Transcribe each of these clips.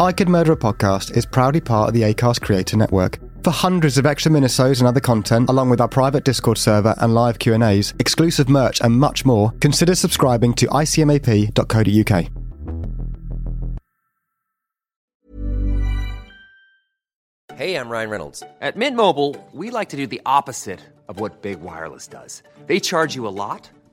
I Could Murder a Podcast is proudly part of the ACAST Creator Network. For hundreds of extra minisodes and other content, along with our private Discord server and live Q&As, exclusive merch and much more, consider subscribing to icmap.co.uk. Hey, I'm Ryan Reynolds. At Mint Mobile, we like to do the opposite of what Big Wireless does. They charge you a lot,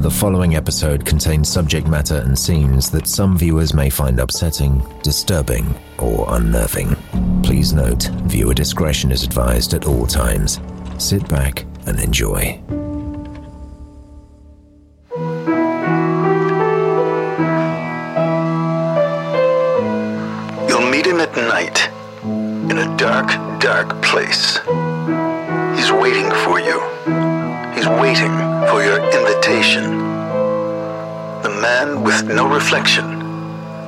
The following episode contains subject matter and scenes that some viewers may find upsetting, disturbing, or unnerving. Please note, viewer discretion is advised at all times. Sit back and enjoy. You'll meet him at night in a dark, dark place. He's waiting for you. He's waiting for your invitation. The man with no reflection.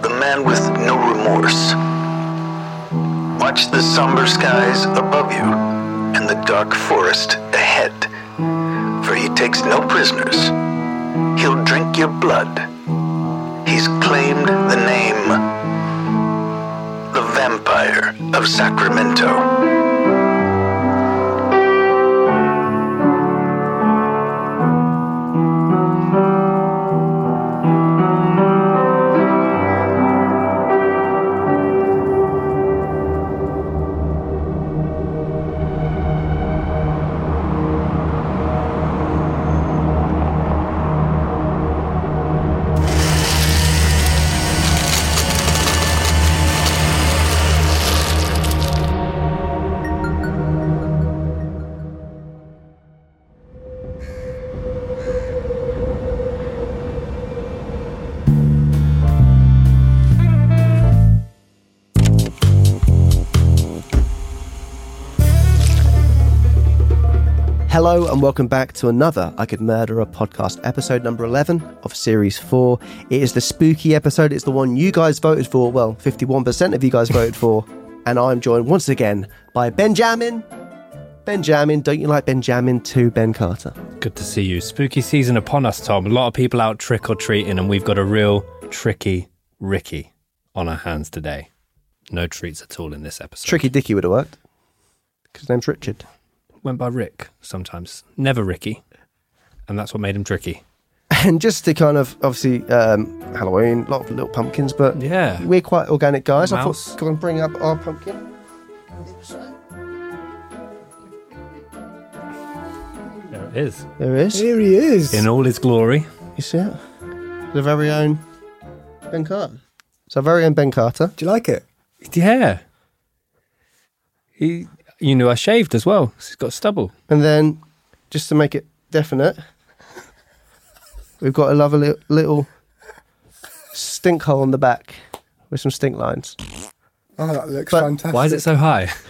The man with no remorse. Watch the somber skies above you and the dark forest ahead. For he takes no prisoners. He'll drink your blood. He's claimed the name the Vampire of Sacramento. And welcome back to another I Could Murder a podcast, episode number 11 of series 4. It is the spooky episode. It's the one you guys voted for. Well, 51% of you guys voted for. And I'm joined once again by Benjamin. Benjamin, don't you like Benjamin too, Ben Carter? Good to see you. Spooky season upon us, Tom. A lot of people out trick or treating, and we've got a real tricky Ricky on our hands today. No treats at all in this episode. Tricky Dicky would have worked. Because his name's Richard. Went by Rick sometimes. Never Ricky. And that's what made him tricky. And just to kind of, obviously, um, Halloween, a lot of little pumpkins, but Yeah. we're quite organic guys. I Mouse. thought, go and bring up our pumpkin. There it is. There it is. Here he is. In all his glory. You see it? The very own Ben Carter. So, very own Ben Carter. Do you like it? Yeah. He, you knew I shaved as well. He's got stubble. And then, just to make it definite, we've got a lovely li- little stink hole on the back with some stink lines. Oh, that looks But fantastic. Why is it so high?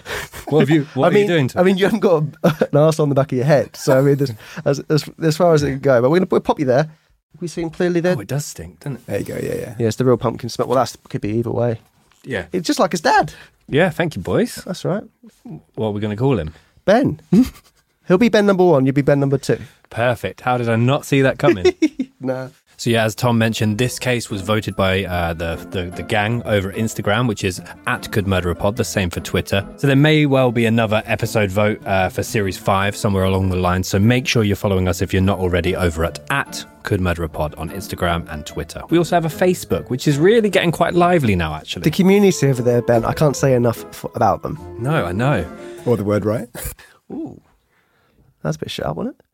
What have you? What I are mean, you doing? To I mean, you haven't got a, an arse on the back of your head. So, I mean, there's, as, as, as far as it can go. But we're going to we'll pop you there. We seen clearly there. oh, it does stink, doesn't it? There you go. Yeah, yeah. yeah, it's the real pumpkin smell. Well, that could be either way. Yeah. It's just like his dad. Yeah. Thank you, boys. That's right. What are we going to call him? Ben. He'll be Ben number one. You'll be Ben number two. Perfect. How did I not see that coming? No. So yeah, as Tom mentioned, this case was voted by uh, the, the the gang over at Instagram, which is at Could Murder a Pod. The same for Twitter. So there may well be another episode vote uh, for Series Five somewhere along the line. So make sure you're following us if you're not already over at at Could Murder a Pod on Instagram and Twitter. We also have a Facebook, which is really getting quite lively now. Actually, The community over there, Ben, I can't say enough f- about them. no, I know. Or the word right. Ooh, that's a bit sharp, wasn't it?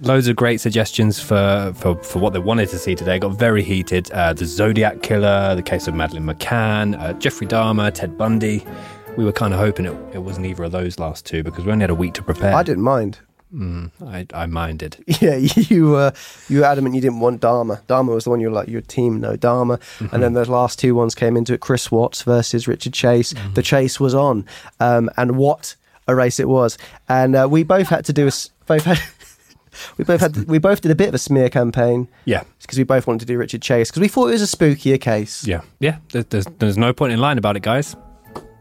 Loads of great suggestions for, for, for what they wanted to see today. Got very heated. Uh, the Zodiac Killer, the case of Madeline McCann, uh, Jeffrey Dahmer, Ted Bundy. We were kind of hoping it, it wasn't either of those last two because we only had a week to prepare. I didn't mind. I, I minded. Yeah, you were you were adamant you didn't want Dahmer. Dahmer was the one you were like your team no Dahmer, and then the last two ones came into it: Chris Watts versus Richard Chase. The chase was on, um, and what a race it was! And uh, we both had to do a both had. We both had we both did a bit of a smear campaign Yeah. because we both wanted to do Richard Chase because we thought it was a spookier case. Yeah. Yeah. There, there's, there's no point in lying about it, guys.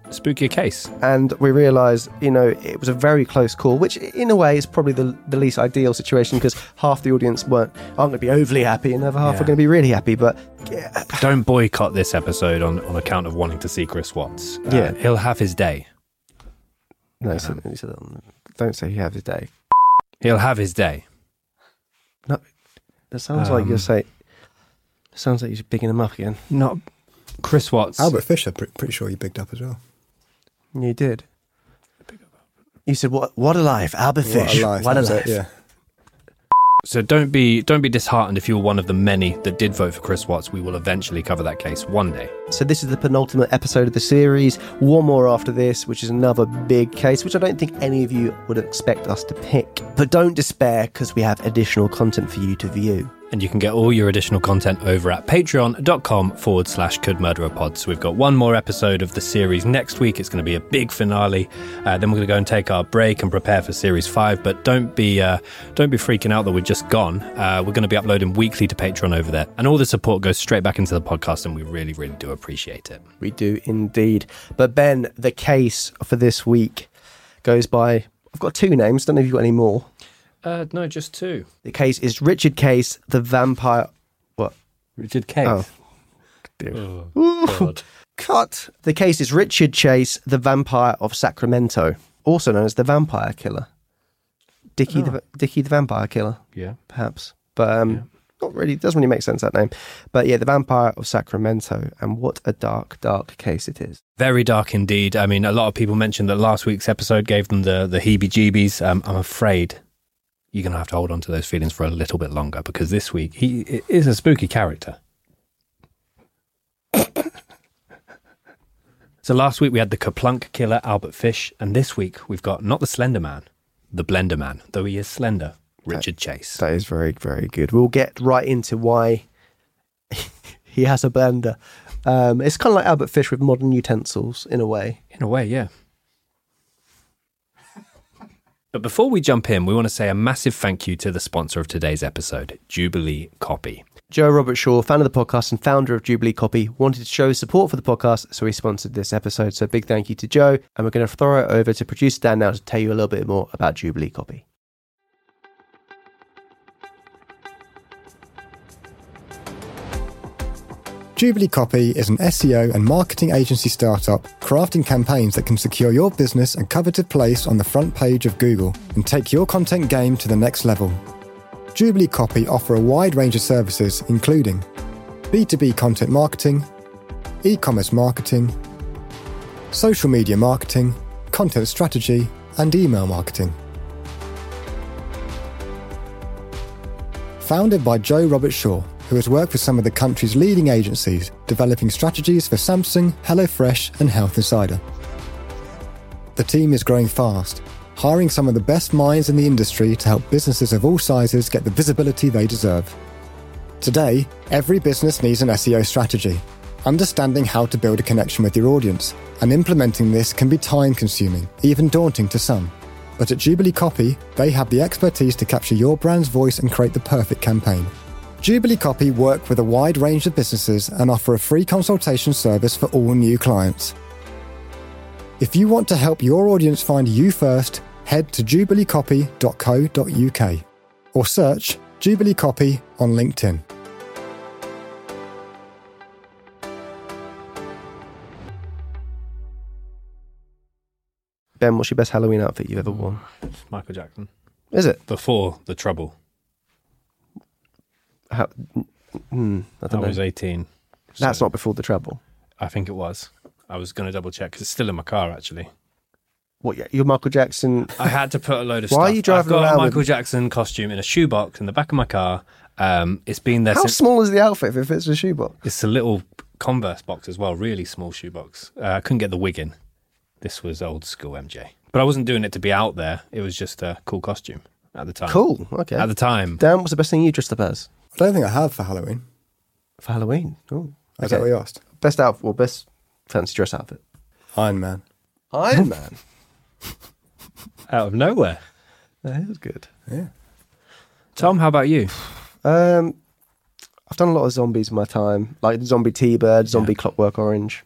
Spookier case. and we realised, you know, it was a very close call, which in a way is probably the, the least ideal situation because half the audience weren't aren't going to be overly happy, and the other half Yeah. are going to be really happy. But yeah, Don't boycott this episode on, on account of wanting to see Chris Watts. Uh, Yeah. He'll have his day. no, so, he said, um, don't say he have his day. He'll have his day. No, that sounds like you're Um, saying. Sounds like you're bigging him up again. Not Chris Watts. Albert Fisher, pre- pretty sure you picked up as well. You did. You said, "What? What a life, Albert Fish! What a life. What a that was life!" it, yeah. So don't be don't be disheartened if you were one of the many that did vote for Chris Watts. We will eventually cover that case one day. So this is the penultimate episode of the series. One more after this, which is another big case, which I don't think any of you would expect us to pick. But don't despair, because we have additional content for you to view. And you can get all your additional content over at patreon.com forward slash could murder a pod. So we've got one more episode of the series next week. It's going to be a big finale. Uh, then we're going to go and take our break and prepare for series five. But don't be uh, don't be freaking out that we're just gone. Uh, we're going to be uploading weekly to Patreon over there, and all the support goes straight back into the podcast, and we really, really do appreciate it. We do indeed. But Ben, the case for this week goes by. I've got two names. Don't know if you've got any more. Uh, no, just two. The case is Richard Case, the vampire. What? Richard Case. Oh. Oh, God. Cut. The case is Richard Chase, the vampire of Sacramento, also known as the Vampire Killer. Dickie, the, Dickie the Vampire Killer, Yeah. perhaps, but um, not really. Doesn't really make sense that name. But yeah, the Vampire of Sacramento, and what a dark, dark case it is. Very dark indeed. I mean, a lot of people mentioned that last week's episode gave them the, the heebie jeebies. Um, I'm afraid you're going to have to hold on to those feelings for a little bit longer because this week he is a spooky character. so last week we had the Kaplunk killer, Albert Fish, and this week we've got not the Slender Man, the Blender Man, though he is slender, Richard Chase. That is very, very good. We'll get right into why he has a blender. Um, it's kind of like Albert Fish with modern utensils in a way. In a way, yeah. But before we jump in, we want to say a massive thank you to the sponsor of today's episode, Jubilee Copy. Joe Robert Shaw, fan of the podcast and founder of Jubilee Copy, wanted to show his support for the podcast, so he sponsored this episode. So big thank you to Joe, and we're going to throw it over to producer Dan now to tell you a little bit more about Jubilee Copy. Jubilee Copy is an SEO and marketing agency startup crafting campaigns that can secure your business a coveted place on the front page of Google and take your content game to the next level. Jubilee Copy offer a wide range of services, including B2B content marketing, e commerce marketing, social media marketing, content strategy, and email marketing. Founded by Joe Robert Shaw, who has worked with some of the country's leading agencies developing strategies for Samsung, HelloFresh, and Health Insider. The team is growing fast, hiring some of the best minds in the industry to help businesses of all sizes get the visibility they deserve. Today, every business needs an SEO strategy. Understanding how to build a connection with your audience and implementing this can be time consuming, even daunting to some. But at Jubilee Copy, they have the expertise to capture your brand's voice and create the perfect campaign. Jubilee Copy work with a wide range of businesses and offer a free consultation service for all new clients. If you want to help your audience find you first, head to jubileecopy.co.uk or search Jubilee Copy on LinkedIn. Ben, what's your best Halloween outfit you've ever worn? Michael Jackson. Is it? Before the trouble. How, mm, I I don't know. was 18. That's not before the trouble. I think it was. I was going to double check because it's still in my car, actually. What? yeah, You're Michael Jackson. I had to put a load of Why stuff. are you driving I've got around a with- Michael Jackson costume in a shoebox in the back of my car. Um, it's been there How since. small is the outfit if it fits in a shoebox? It's a little Converse box as well, really small shoebox. Uh, I couldn't get the wig in. This was old school MJ. But I wasn't doing it to be out there. It was just a cool costume at the time. Cool. Okay. At the time. Dan, what's the best thing you dressed up as I don't think I have for Halloween. for Halloween? Oh, Is that what you asked? Best outfit or best fancy dress outfit? Iron Man. Iron Man. Out of nowhere. that is good. Yeah. Tom, how about you? Um, I've done a lot of zombies in my time, like Zombie T-Bird, Zombie Clockwork Orange,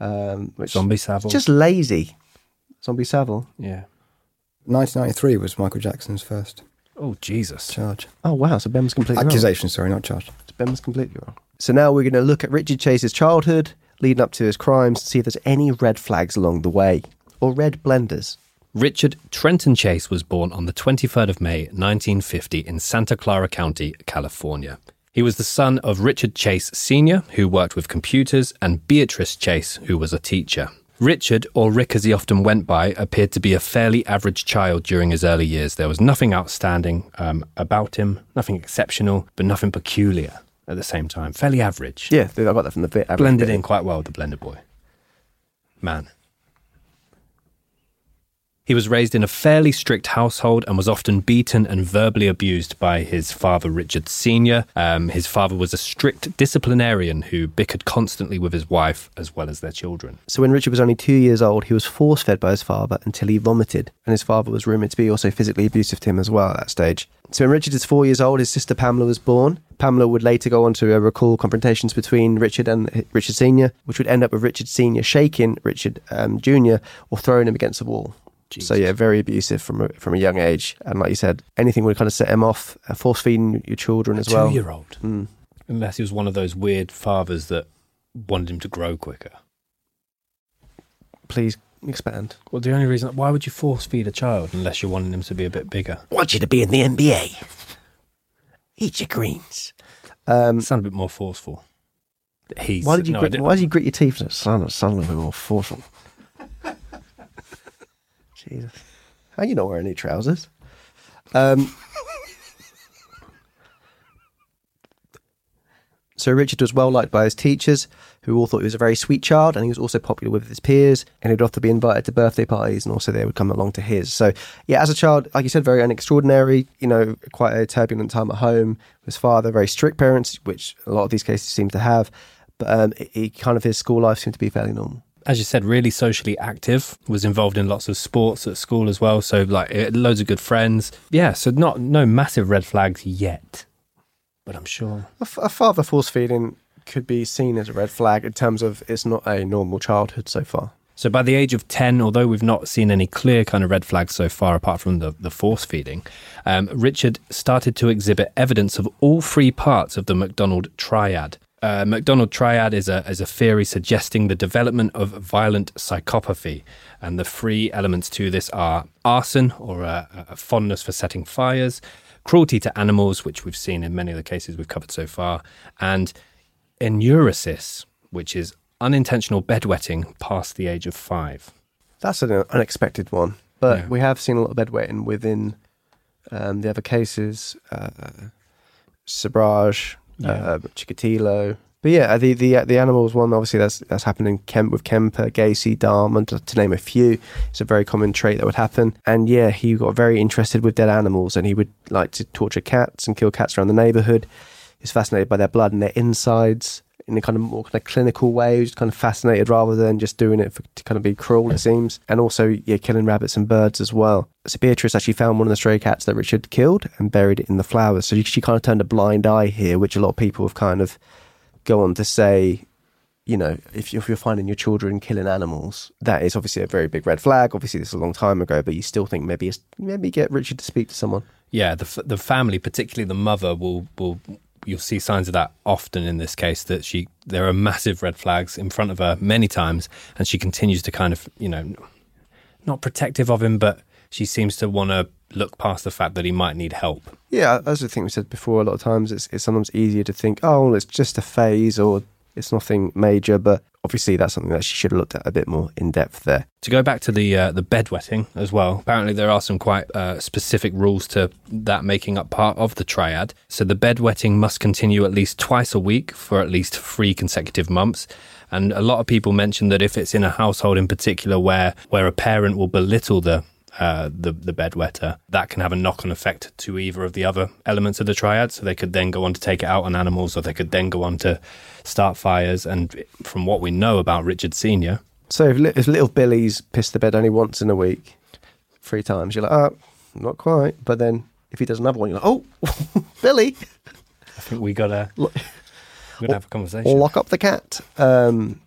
um, which Zombie Savile. just lazy. Zombie Savile. yeah. 1993 was Michael Jackson's first Oh, Jesus. charge. Oh wow! So Ben was completely wrong. Accusation, sorry, not charge. Ben was completely wrong. So now we're going to look at Richard Chase's childhood, leading up to his crimes, to see if there's any red flags along the way, or red blenders. Richard Trenton Chase was born on the 23rd of May, 1950, in Santa Clara County, California. He was the son of Richard Chase Sr., who worked with computers, and Beatrice Chase, who was a teacher. Richard, or Rick as he often went by, appeared to be a fairly average child during his early years. There was nothing outstanding um, about him, nothing exceptional, but nothing peculiar at the same time. Fairly average. Yeah, I got that from the bit. Blended bit. in quite well, the blender boy. Man. He was raised in a fairly strict household and was often beaten and verbally abused by his father, Richard Sr. Um, his father was a strict disciplinarian who bickered constantly with his wife as well as their children. So when Richard was only two years old, he was force fed by his father until he vomited, and his father was rumoured to be also physically abusive to him as well at that stage. So when Richard is four years old, his sister Pamela was born. Pamela would later go on to uh, recall confrontations between Richard and uh, Richard Senior, which would end up with Richard Senior shaking Richard um, Junior or throwing him against the wall. So yeah, very abusive from a, from a young age, and like you said, anything would kind of set him off. Uh, force feeding your children as well. Two year old. Mm. Unless he was one of those weird fathers that wanted him to grow quicker. Please expand. Well, the only reason, why would you force feed a child unless you're wanting him to be a bit bigger? Want you to be in the NBA. Eat your greens. Um, Sound a bit more forceful. He's, Why did you no, grit, why did you grit your teeth? It sounded, sounded a little bit more forceful. Jesus. How you not wearing any trousers? Um, so Richard was well liked by his teachers, who all thought he was a very sweet child, and he was also popular with his peers, and he'd often be invited to birthday parties, and also they would come along to his. So, yeah, as a child, like you said, very unextraordinary. You know, quite a turbulent time at home. His father, very strict parents, which a lot of these cases seem to have. But um, he kind of his school life seemed to be fairly normal. As you said, really socially active. Was involved in lots of sports at school as well. So like loads of good friends. Yeah. So not no massive red flags yet, but I'm sure. A, f- a father force feeding could be seen as a red flag in terms of it's not a normal childhood so far. So by the age of 10, although we've not seen any clear kind of red flags so far, apart from the, the force feeding, um, Richard started to exhibit evidence of all three parts of the McDonald triad. Uh, McDonald triad is a, is a theory suggesting the development of violent psychopathy. And the three elements to this are arson, or a, a fondness for setting fires, cruelty to animals, which we've seen in many of the cases we've covered so far, and enuresis, which is unintentional bedwetting past the age of five. That's an unexpected one, but Yeah. we have seen a lot of bedwetting within um, the other cases. Uh, Sabraj, Yeah. uh, Chikatilo. But yeah, the the the animals one obviously that's that's happened in Kemp with Kemper, Gacy, Dahmer, to, to name a few. It's a very common trait that would happen. And yeah, he got very interested with dead animals, and he would like to torture cats and kill cats around the neighborhood. He's fascinated by their blood and their insides in a kind of more kind of clinical way. Was kind of fascinated rather than just doing it for, to kind of be cruel, it seems. And also, yeah, killing rabbits and birds as well. So Beatrice actually found one of the stray cats that Richard killed and buried it in the flowers. So she, kind of turned a blind eye here, which a lot of people have kind of go on to say, you know, if, if you're finding your children killing animals, that is obviously a very big red flag. Obviously, this is a long time ago, but you still think maybe maybe get Richard to speak to someone. Yeah, the the family, particularly the mother, will will you'll see signs of that often in this case. That she there are massive red flags in front of her many times, and she continues to kind of you know not protective of him, but she seems to want to look past the fact that he might need help. Yeah, as I think we said before, a lot of times it's, it's sometimes easier to think, oh, well, it's just a phase or it's nothing major. But obviously, that's something that she should have looked at a bit more in depth there. To go back to the uh, the bedwetting as well, apparently there are some quite uh, specific rules to that making up part of the triad. So the bedwetting must continue at least twice a week for at least three consecutive months. And a lot of people mention that if it's in a household in particular where where a parent will belittle the uh, the the bedwetter, that can have a knock on effect to either of the other elements of the triad. So they could then go on to take it out on animals, or they could then go on to start fires. And from what we know about Richard Senior, So if, li- if little Billy's pissed the bed only once in a week, three times, you're like, oh, not quite. But then if he does another one, you're like, oh, Billy, I think we gotta we gotta have a conversation. lock up the cat. Um,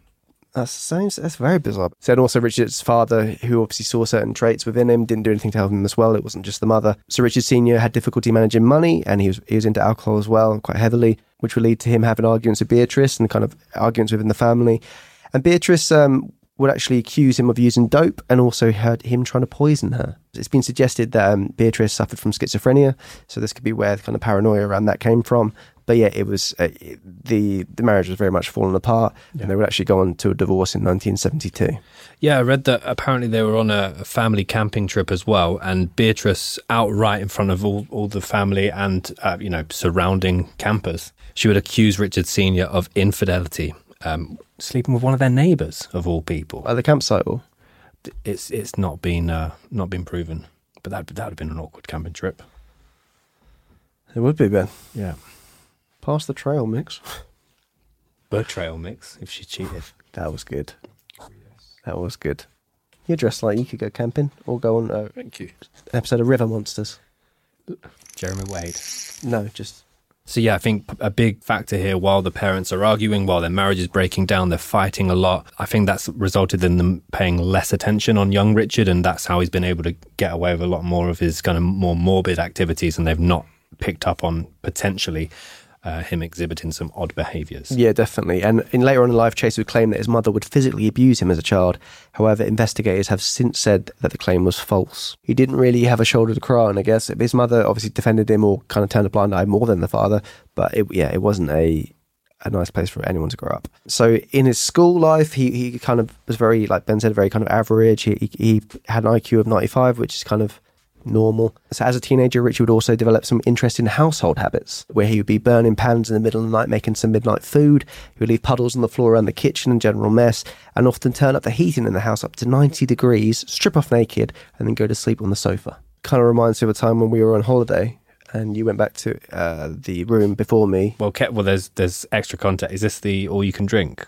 that sounds that's very bizarre. So, and also Richard's father, who obviously saw certain traits within him, didn't do anything to help him as well. It wasn't just the mother. So Richard Senior had difficulty managing money, and he was he was into alcohol as well, quite heavily, which would lead to him having arguments with Beatrice and kind of arguments within the family. And Beatrice um, would actually accuse him of using dope, and also heard him trying to poison her. It's been suggested that um, Beatrice suffered from schizophrenia, so this could be where the kind of paranoia around that came from. But yeah, it was uh, the the marriage was very much falling apart, and they would actually go on to a divorce in 1972. Yeah, I read that apparently they were on a, a family camping trip as well, and Beatrice, outright in front of all, all the family and uh, you know surrounding campers, she would accuse Richard Senior of infidelity, um, sleeping with one of their neighbours of all people. At the campsite, or It's it's not been uh, not been proven, but that that would have been an awkward camping trip. it would be Ben. Yeah, Pass the trail mix. betrayal mix if she cheated. That was good. That was good. You're dressed like you could go camping or go on uh, Thank you, an episode of River Monsters. Jeremy Wade. No, just So yeah, I think a big factor here while the parents are arguing, while their marriage is breaking down, they're fighting a lot. I think that's resulted in them paying less attention on young Richard, and that's how he's been able to get away with a lot more of his kind of more morbid activities, and they've not picked up on potentially uh, him exhibiting some odd behaviours. Yeah, definitely. And in later on in life, Chase would claim that his mother would physically abuse him as a child. However, investigators have since said that the claim was false. He didn't really have a shoulder to cry on, I guess. His mother obviously defended him or kind of turned a blind eye more than the father, but it, yeah, it wasn't a a nice place for anyone to grow up. So in his school life, he, he kind of was very, like Ben said, very kind of average. He, he, he had an IQ of 95, which is kind of normal. So as a teenager, Richie would also develop some interest in household habits, where he would be burning pans in the middle of the night making some midnight food. He would leave puddles on the floor around the kitchen and general mess, and often turn up the heating in the house up to 90 degrees, strip off naked, and then go to sleep on the sofa. Kind of reminds me of a time when we were on holiday. And you went back to uh, the room before me. Well, Ke- well, there's there's extra content. Is this the all you can drink,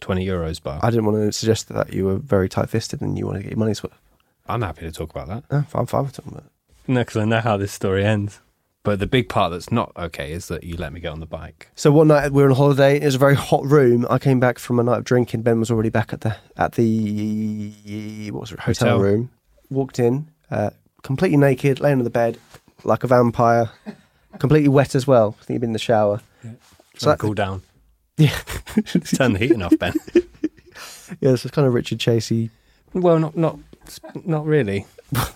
twenty euros bar? I didn't want to suggest that you were very tight fisted and you want to get your money's worth. I'm happy to talk about that. No, I'm fine with talking about it. No, because I know how this story ends. But the big part that's not okay is that you let me get on the bike. So one night we were on holiday. It was a very hot room. I came back from a night of drinking. Ben was already back at the at the what was it hotel, Hotel. room. Walked in, uh, completely naked, laying on the bed like a vampire, completely wet as well. I think he'd been in the shower. So that- cool down. Yeah, Turn the heating off, Ben. yeah. this is kind of Richard Chasey. well, not not not really.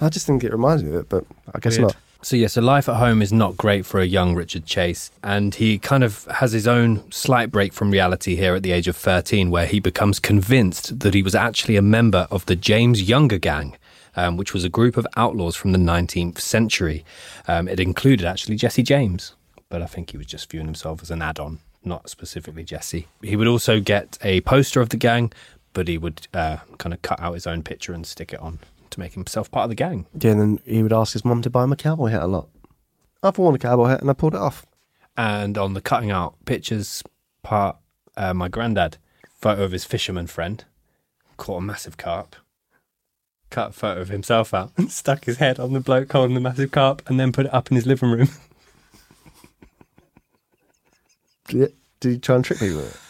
I just think it reminds me of it, but I guess Weird. not. So yeah, so life at home is not great for a young Richard Chase, and he kind of has his own slight break from reality here at the age of thirteen, where he becomes convinced that he was actually a member of the James Younger Gang. Um, which was a group of outlaws from the 19th century. Um, it included actually Jesse James, but I think he was just viewing himself as an add on, not specifically Jesse. He would also get a poster of the gang, but he would uh, kind of cut out his own picture and stick it on to make himself part of the gang. Yeah, and then he would ask his mum to buy him a cowboy hat a lot. I've worn a cowboy hat and I pulled it off. And on the cutting out pictures part, uh, my granddad, photo of his fisherman friend, caught a massive carp, cut a photo of himself out and stuck his head on the bloke holding the massive carp and then put it up in his living room. Did did he try and trick me with it?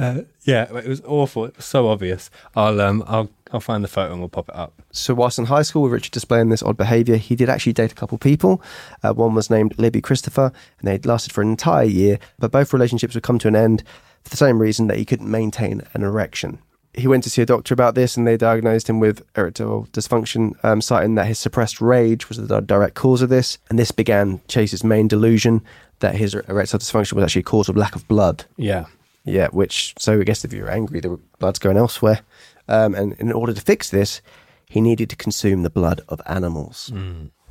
Uh, yeah, it was awful. It was so obvious. I'll um, I'll I'll find the photo and we'll pop it up. So, whilst in high school with Richard displaying this odd behaviour, he did actually date a couple of people. Uh, one was named Libby Christopher, and they lasted for an entire year, but both relationships would come to an end for the same reason that he couldn't maintain an erection. he went to see a doctor about this, and they diagnosed him with erectile dysfunction, um, citing that his suppressed rage was the direct cause of this. And this began Chase's main delusion that his erectile dysfunction was actually a cause of lack of blood. Yeah. Yeah, which so I guess if you're angry, the blood's going elsewhere. Um, and in order to fix this, he needed to consume the blood of animals.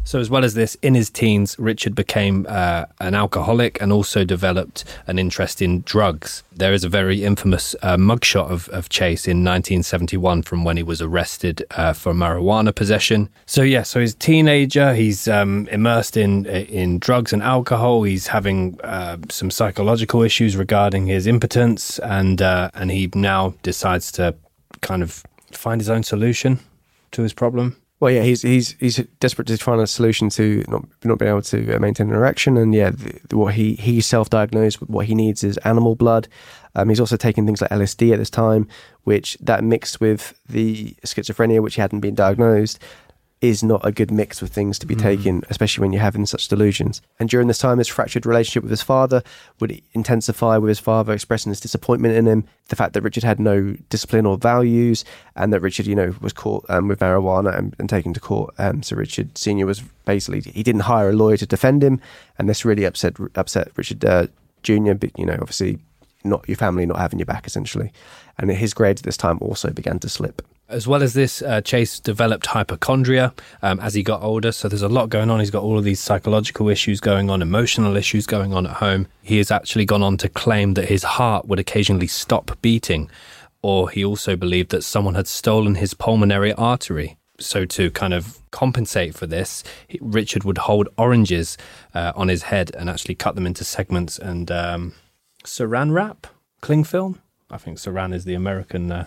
So, as well as this, in his teens, Richard became uh, an alcoholic and also developed an interest in drugs. There is a very infamous uh, mugshot of, of Chase in 1971 from when he was arrested uh, for marijuana possession. So, yeah, so he's a teenager. He's um, immersed in in drugs and alcohol. He's having uh, some psychological issues regarding his impotence, and uh, and he now decides to kind of find his own solution to his problem. Well, yeah, he's he's he's desperate to find a solution to not not being able to uh, maintain an erection, and yeah, the, the- what he he self-diagnosed what he needs is animal blood. Um, he's also taking things like LSD at this time, which that mixed with the schizophrenia, which he hadn't been diagnosed, is not a good mix of things to be taken, especially when you're having such delusions. And during this time, his fractured relationship with his father would intensify with his father expressing his disappointment in him, the fact that Richard had no discipline or values, and that Richard, you know, was caught um, with marijuana and, and taken to court. Um, so Richard Senior was basically he didn't hire a lawyer to defend him, and this really upset upset Richard uh, Junior. But you know, obviously, not your family not having your back essentially, and his grades at this time also began to slip. As well as this, uh, Chase developed hypochondria um, as he got older. So there's a lot going on. He's got all of these psychological issues going on, emotional issues going on at home. He has actually gone on to claim that his heart would occasionally stop beating, or he also believed that someone had stolen his pulmonary artery. So to kind of compensate for this, Richard would hold oranges uh, on his head and actually cut them into segments and um, saran wrap, cling film. I think saran is the American uh,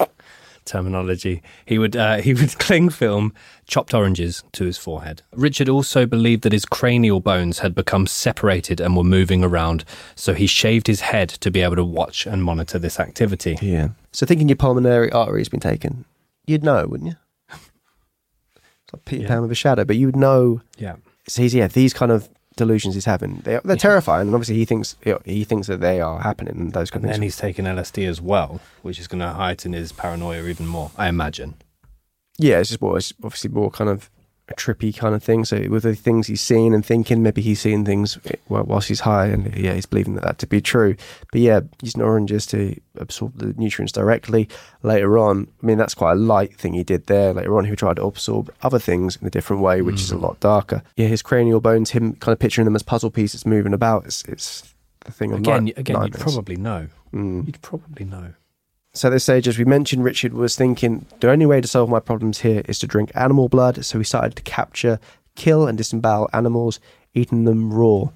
terminology. He would uh, he would cling film chopped oranges to his forehead. Richard also believed that his cranial bones had become separated and were moving around, so he shaved his head to be able to watch and monitor this activity. Yeah. So thinking your pulmonary artery's been taken, you'd know, wouldn't you? It's like Peter Yeah. Pan with a shadow, but you would know. Yeah. So he's, yeah, these kind of delusions he's having, they're, they're terrifying, and obviously he thinks you know, he thinks that they are happening, and those kind And of then things. he's taken LSD as well, which is going to heighten his paranoia even more, I imagine. Yeah, it's just more, it's obviously more kind of trippy kind of thing. So with the things he's seeing and thinking, maybe he's seeing things eh, while- whilst he's high, and eh, yeah, he's believing that, that to be true. But yeah, using oranges to absorb the nutrients directly. Later on, I mean, that's quite a light thing he did there. Later on, he tried to absorb other things in a different way, which is a mm. lot darker. Yeah, his cranial bones, him kind of picturing them as puzzle pieces moving about. It's, it's the thing Again, night- again, you'd probably know. Mm. You'd probably know. So at this stage, as we mentioned, Richard was thinking the only way to solve my problems here is to drink animal blood. So he started to capture, kill, and disembowel animals, eating them raw.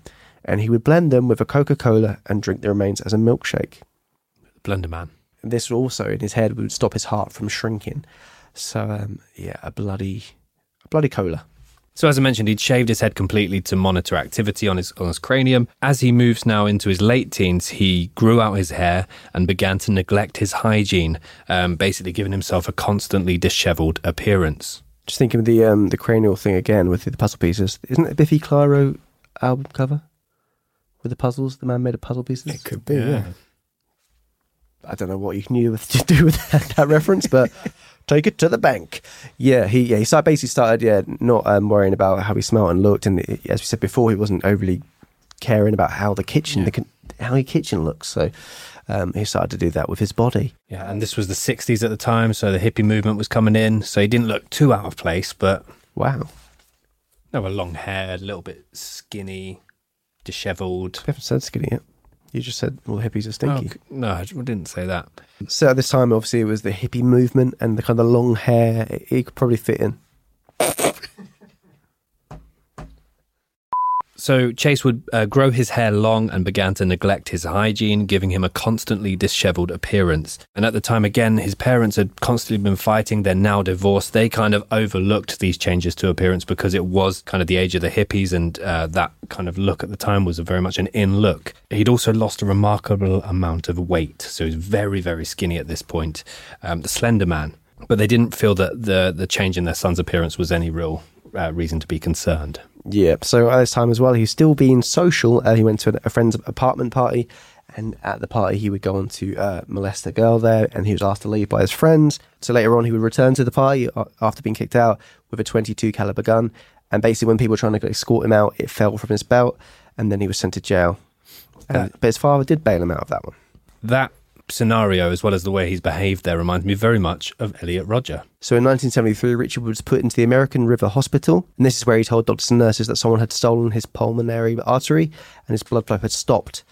And he would blend them with a Coca Cola and drink the remains as a milkshake. Blender man. And this also in his head would stop his heart from shrinking. So um, yeah, a bloody, a bloody cola. So, as I mentioned, he'd shaved his head completely to monitor activity on his, on his cranium. As he moves now into his late teens, he grew out his hair and began to neglect his hygiene, um, basically giving himself a constantly disheveled appearance. Just thinking of the um, the cranial thing again with the puzzle pieces. Isn't it Biffy Clyro album cover with the puzzles? The man made of puzzle pieces. It could be, yeah. I don't know what you can do with, to do with that, that reference, but take it to the bank. Yeah, he yeah he started, basically started yeah not um, worrying about how he smelled and looked, and as we said before, he wasn't overly caring about how the kitchen the, how your kitchen looks. So um, he started to do that with his body. Yeah, and this was the 60s at the time, so the hippie movement was coming in. So he didn't look too out of place, but Wow, no, a long hair, a little bit skinny, disheveled. we haven't said skinny yet. You just said all hippies are Oh, stinky. c- no, I didn't say that. So at this time, obviously, it was the hippie movement and the kind of long hair. It, it could probably fit in. So Chase would uh, grow his hair long and began to neglect his hygiene, giving him a constantly disheveled appearance. And at the time, again, his parents had constantly been fighting. They're now divorced. They kind of overlooked these changes to appearance because it was kind of the age of the hippies, and uh, that kind of look at the time was very much an in look. He'd also lost a remarkable amount of weight, so he's very, very skinny at this point, um, the Slender Man. But they didn't feel that the the change in their son's appearance was any real uh, reason to be concerned. Yeah. So at this time as well, he's still being social. Uh, he went to a friend's apartment party, And at the party, he would go on to uh, molest a girl there, and he was asked to leave by his friends. So later on, he would return to the party uh, after being kicked out with a 22 caliber gun. And basically, when people were trying to escort him out, it fell from his belt, and then he was sent to jail. And, but his father did bail him out of that one. That scenario, as well as the way he's behaved there, reminds me very much of Elliot Rodger. So in 1973, Richard was put into the American River Hospital, and this is where he told doctors and nurses that someone had stolen his pulmonary artery and his blood flow had stopped.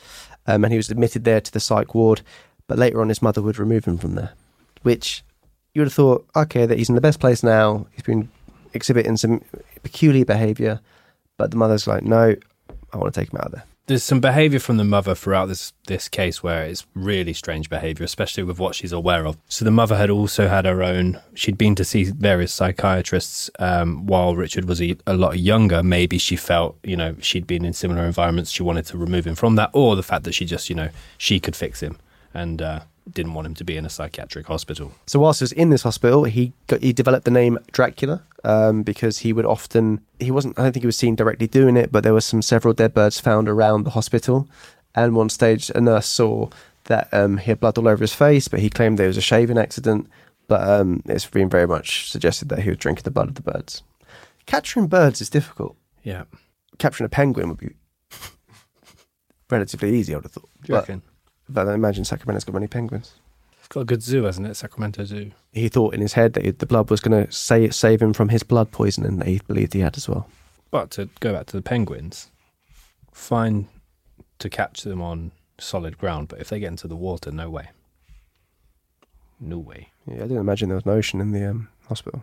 Um, and he was admitted there to the psych ward, but later on his mother would remove him from there, which you would have thought, okay, that he's in the best place now. He's been exhibiting some peculiar behaviour, but the mother's like, no, I want to take him out of there. There's some behaviour from the mother throughout this this case where it's really strange behaviour, especially with what she's aware of. So the mother had also had her own. She'd been to see various psychiatrists um, while Richard was a, a lot younger. Maybe she felt, you know, she'd been in similar environments. She wanted to remove him from that, or the fact that she just, you know, she could fix him and uh, didn't want him to be in a psychiatric hospital. So whilst he was in this hospital, he got, he developed the name Dracula um, because he would often he wasn't I don't think he was seen directly doing it, but there were some several dead birds found around the hospital, and one stage a nurse saw that um, he had blood all over his face, but he claimed there was a shaving accident. But um, it's been very much suggested that he was drinking the blood of the birds. Capturing birds is difficult. Yeah. Capturing a penguin would be relatively easy, I would have thought. Do you But, reckon? But I imagine Sacramento's got many penguins. It's got a good zoo, hasn't it? Sacramento Zoo. he thought in his head that the blood was going to save him from his blood poisoning that he believed he had as well. But to go back to the penguins, fine to catch them on solid ground, but if they get into the water, no way. No way. Yeah, I didn't imagine there was an ocean in the um, hospital.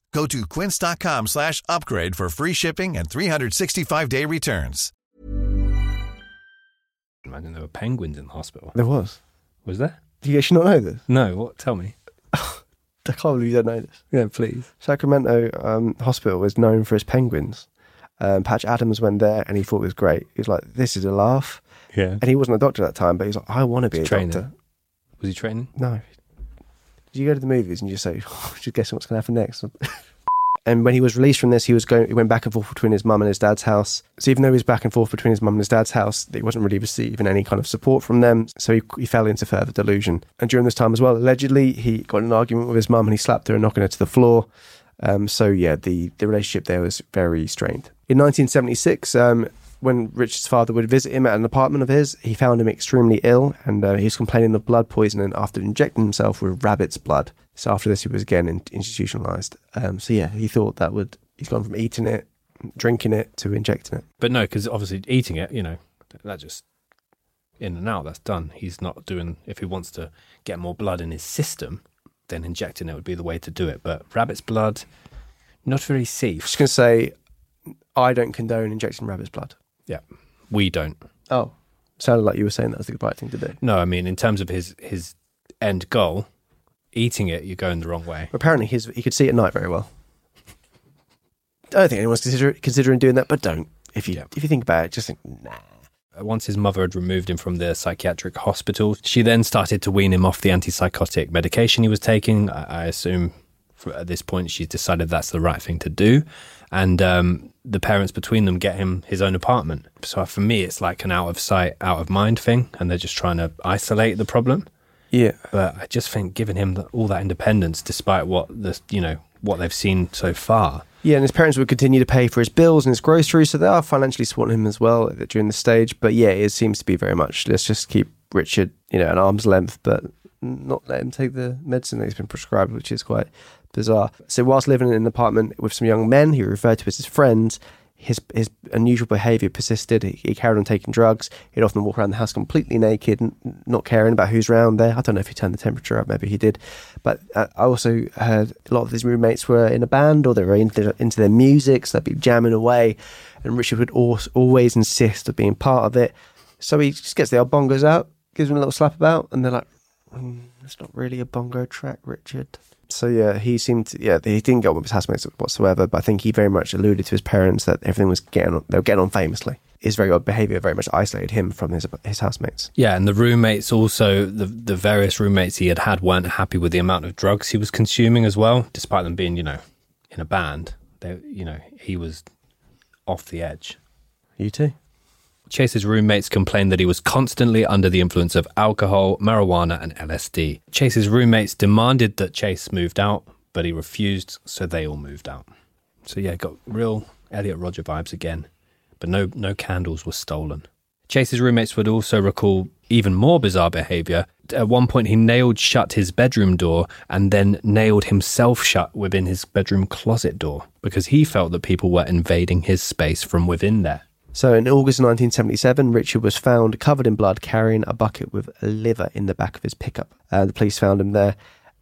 Go to quince.com slash upgrade for free shipping and 365-day returns. Imagine there were penguins in the hospital. There was. Was there? Do you actually not know this? No. What? Tell me. I can't believe you don't know this. Yeah, please. Sacramento um, Hospital was known for its penguins. Um, Patch Adams went there and he thought it was great. He was like, this is a laugh. Yeah. And he wasn't a doctor at that time, but he's like, I want to be a Trainer. doctor. Was he training? No. You go to the movies and you just say, just guessing what's going to happen next? and when he was released from this, he was going. He went back and forth between his mum and his dad's house. So even though he was back and forth between his mum and his dad's house, he wasn't really receiving any kind of support from them. So he, he fell into further delusion. And during this time as well, allegedly he got in an argument with his mum and he slapped her, and knocking her to the floor. Um, so yeah, the the relationship there was very strained. In 1976, um, when Richard's father would visit him at an apartment of his, he found him extremely ill, and uh, he was complaining of blood poisoning after injecting himself with rabbit's blood. So after this, he was again in- institutionalized. Um, so yeah, he thought that would he's gone from eating it, drinking it, to injecting it. But no, because obviously eating it, you know, that just in and out. That's done. He's not doing. If he wants to get more blood in his system, then injecting it would be the way to do it. But rabbit's blood, not very safe. i Just gonna say, I don't condone injecting rabbit's blood. Yeah, we don't. Oh, sounded like you were saying that was the right thing to do. No, I mean in terms of his his end goal, eating it, you're going the wrong way. Apparently, his he could see at night very well. I don't think anyone's consider, considering doing that, but don't. If you Yeah. if you think about it, just think, nah. Uh, Once his mother had removed him from the psychiatric hospital, she then started to wean him off the antipsychotic medication he was taking. I, I assume at this point she's decided that's the right thing to do. And um, the parents between them get him his own apartment. So for me, it's like an out of sight, out of mind thing. And they're just trying to isolate the problem. Yeah, But I just think giving him the, all that independence, despite what the, you know, what they've seen so far, yeah, and his parents would continue to pay for his bills and his groceries, so they are financially supporting him as well during the stage. But yeah, it seems to be very much let's just keep Richard, you know, an arm's length, but not let him take the medicine that he's been prescribed, which is quite bizarre. So, whilst living in an apartment with some young men he referred to as his friends, his his unusual behaviour persisted. He, he carried on taking drugs. He'd often walk around the house completely naked, n- not caring about who's around there. I don't know if he turned the temperature up. Maybe he did. But uh, I also heard a lot of his roommates were in a band or they were into, into their music, so they'd be jamming away. And Richard would al- always insist of being part of it. So he just gets the old bongos out, gives them a little slap about, and they're like, mm, "It's not really a bongo track, Richard." So yeah, he seemed to, yeah he didn't get on with his housemates whatsoever. But I think he very much alluded to his parents that everything was getting on, they were getting on famously. His very odd behaviour very much isolated him from his his housemates. Yeah, and the roommates also the the various roommates he had had weren't happy with the amount of drugs he was consuming as well, despite them being you know in a band. They you know he was off the edge. U2. Chase's roommates complained that he was constantly under the influence of alcohol, marijuana, and LSD. Chase's roommates demanded that Chase moved out, but he refused, so they all moved out. So yeah, got real Elliot Rodger vibes again, but no no candles were stolen. Chase's roommates would also recall even more bizarre behavior. At one point, he nailed shut his bedroom door and then nailed himself shut within his bedroom closet door because he felt that people were invading his space from within there. So in August 1977, Richard was found covered in blood carrying a bucket with a liver in the back of his pickup. Uh, the police found him there.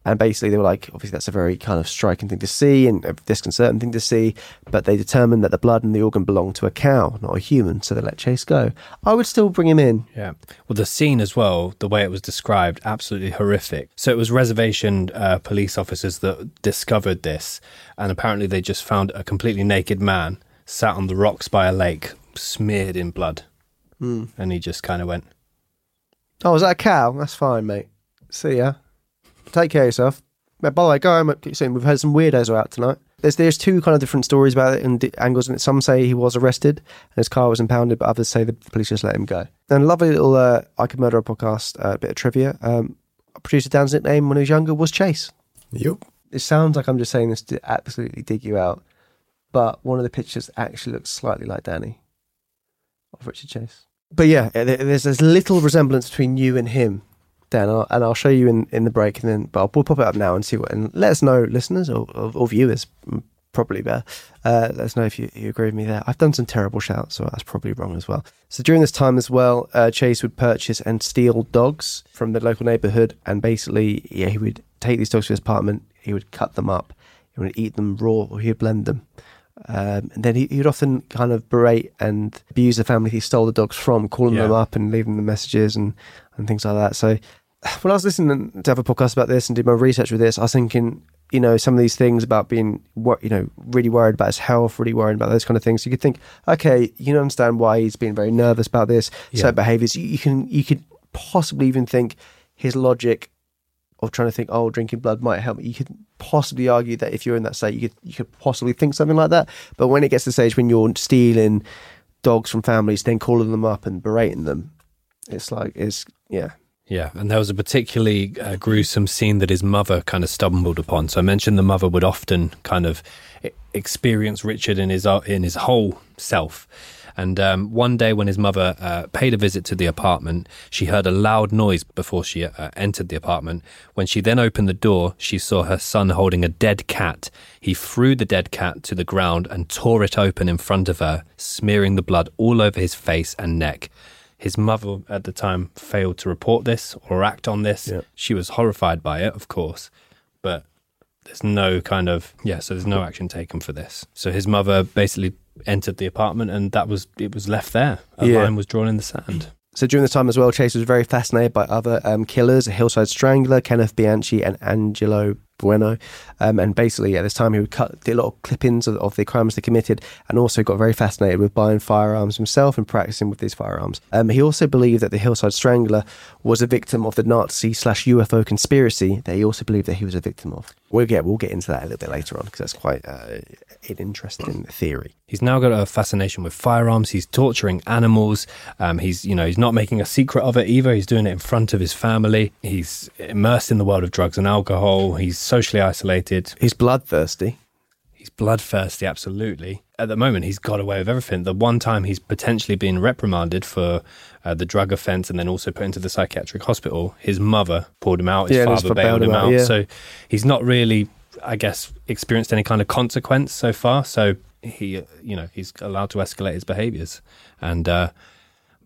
And basically, they were like, obviously, that's a very kind of striking thing to see and a disconcerting thing to see. But they determined that the blood and the organ belonged to a cow, not a human. So they let Chase go. I would still bring him in. Yeah. Well, the scene as well, the way it was described, absolutely horrific. So it was reservation uh, police officers that discovered this. And apparently, they just found a completely naked man sat on the rocks by a lake, smeared in blood. Hmm. And he just kind of went, Oh, is that a cow? That's fine, mate. See ya. Take care of yourself. But by the way, go home. Keep saying we've had some weirdos are out tonight. There's there's two kind of different stories about it and di- angles in it. Some say he was arrested and his car was impounded, but others say the police just let him go. And a lovely little uh, I Could Murder a podcast uh, bit of trivia. Um, producer Dan's nickname when he was younger was Chase. Yep. It sounds like I'm just saying this to absolutely dig you out, but one of the pictures actually looks slightly like Danny of Richard Chase. But yeah, there- there's this little resemblance between you and him, Dan, I'll- and I'll show you in, in the break, and then but I'll, we'll pop it up now and see what, and let us know, listeners or, or, or viewers, probably better. Uh, let us know if you, you agree with me there. I've done some terrible shouts, so that's probably wrong as well. So during this time as well, uh, Chase would purchase and steal dogs from the local neighborhood, and basically, yeah, he would take these dogs to his apartment, he would cut them up, he would eat them raw, or he'd blend them. Um, and then he, he'd often kind of berate and abuse the family he stole the dogs from, calling Yeah. them up and leaving them messages and, and things like that. So when I was listening to other podcasts about this and did my research with this, I was thinking, you know, some of these things about being, you know, really worried about his health, really worried about those kind of things. You could think, okay, you can understand why he's being very nervous about this, Yeah. certain behaviors. You, you can, you could possibly even think his logic of trying to think, oh, drinking blood might help. You could possibly argue that if you're in that state, you could you could possibly think something like that. But when it gets to the stage when you're stealing dogs from families, then calling them up and berating them, it's like it's yeah. Yeah, and there was a particularly uh, gruesome scene that his mother kind of stumbled upon. So I mentioned the mother would often kind of experience Richard in his uh, in his whole self. And um, one day, when his mother uh, paid a visit to the apartment, she heard a loud noise before she uh, entered the apartment. When she then opened the door, she saw her son holding a dead cat. He threw the dead cat to the ground and tore it open in front of her, smearing the blood all over his face and neck. His mother at the time failed to report this or act on this. She was horrified by it, of course, but there's no kind of yeah, so there's no action taken for this. So his mother basically entered the apartment and that was it was left there. A Yeah. line was drawn in the sand. So during this time as well, Chase was very fascinated by other um, killers, a Hillside Strangler, Kenneth Bianchi, and Angelo Buono. Um, and basically, at this time, he would cut did a lot of clippings of, of the crimes they committed, and also got very fascinated with buying firearms himself and practicing with these firearms. Um, he also believed that the Hillside Strangler was a victim of the Nazi slash UFO conspiracy that he also believed that he was a victim of. We'll get we'll get into that a little bit later on because that's quite uh, an interesting theory. He's now got a fascination with firearms. He's torturing animals. Um, he's, you know, he's not making a secret of it either. He's doing it in front of his family. He's immersed in the world of drugs and alcohol. He's socially isolated. He's bloodthirsty. He's bloodthirsty, absolutely. At the moment, he's got away with everything. The one time he's potentially been reprimanded for uh, the drug offence and then also put into the psychiatric hospital, his mother pulled him out. His Yeah, father fa- bailed him out. yeah. So he's not really, I guess, experienced any kind of consequence so far. So he, uh, you know, he's allowed to escalate his behaviours, and uh,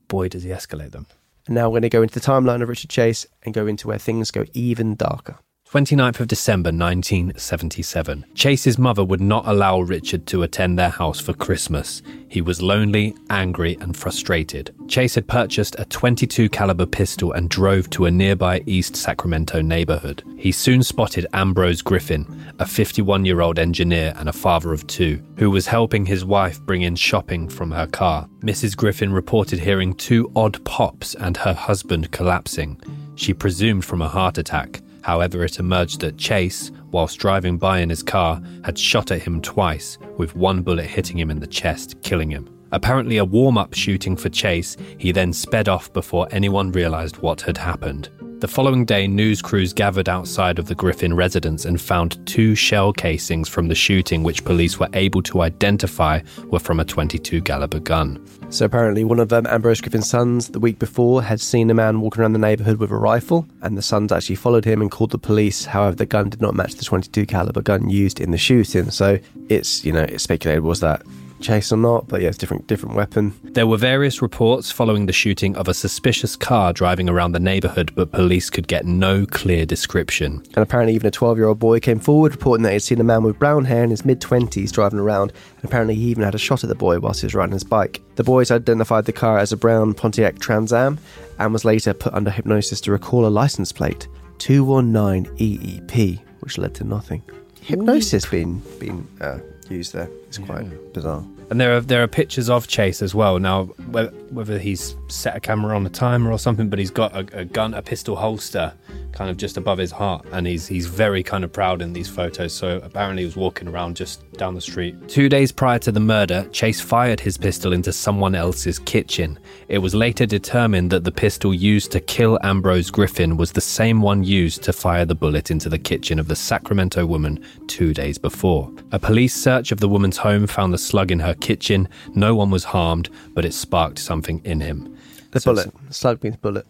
boy, does he escalate them. And now we're going to go into the timeline of Richard Chase and go into where things go even darker. 29th of December 1977. Chase's mother would not allow Richard to attend their house for Christmas. He was lonely, angry, and frustrated. Chase had purchased a 22 caliber pistol and drove to a nearby East Sacramento neighborhood. He soon spotted Ambrose Griffin, a 51-year-old engineer and a father of two, who was helping his wife bring in shopping from her car. Mrs. Griffin reported hearing two odd pops and her husband collapsing. She presumed from a heart attack. However, it emerged that Chase, whilst driving by in his car, had shot at him twice, with one bullet hitting him in the chest, killing him. Apparently, a warm up shooting for Chase, he then sped off before anyone realised what had happened. The following day, news crews gathered outside of the Griffin residence and found two shell casings from the shooting, which police were able to identify were from a 22 caliber gun. So apparently, one of um, Ambrose Griffin's sons the week before had seen a man walking around the neighborhood with a rifle, and the sons actually followed him and called the police. However, the gun did not match the 22 caliber gun used in the shooting. So it's you know it's speculated was that Chase or not, but yeah, it's different different weapon. There were various reports following the shooting of a suspicious car driving around the neighborhood, but police could get no clear description. And apparently, even a 12 year old boy came forward reporting that he had seen a man with brown hair in his mid 20s driving around. And apparently, he even had a shot at the boy whilst he was riding his bike. The boys identified the car as a brown Pontiac Trans Am and was later put under hypnosis to recall a license plate 219 EEP, which led to nothing. Hypnosis being, being uh, used there is quite bizarre. And there are there are pictures of Chase as well. Now, whether, he's set a camera on a timer or something, but he's got a, a gun, a pistol holster, kind of just above his heart, and he's he's very kind of proud in these photos. So apparently, he was walking around just down the street. Two days prior to the murder, Chase fired his pistol into someone else's kitchen. It was later determined that the pistol used to kill Ambrose Griffin was the same one used to fire the bullet into the kitchen of the Sacramento woman two days before. A police search of the woman's home found the slug in her kitchen. No one was harmed, but it sparked something in him. The So- bullet. Slug means bullet.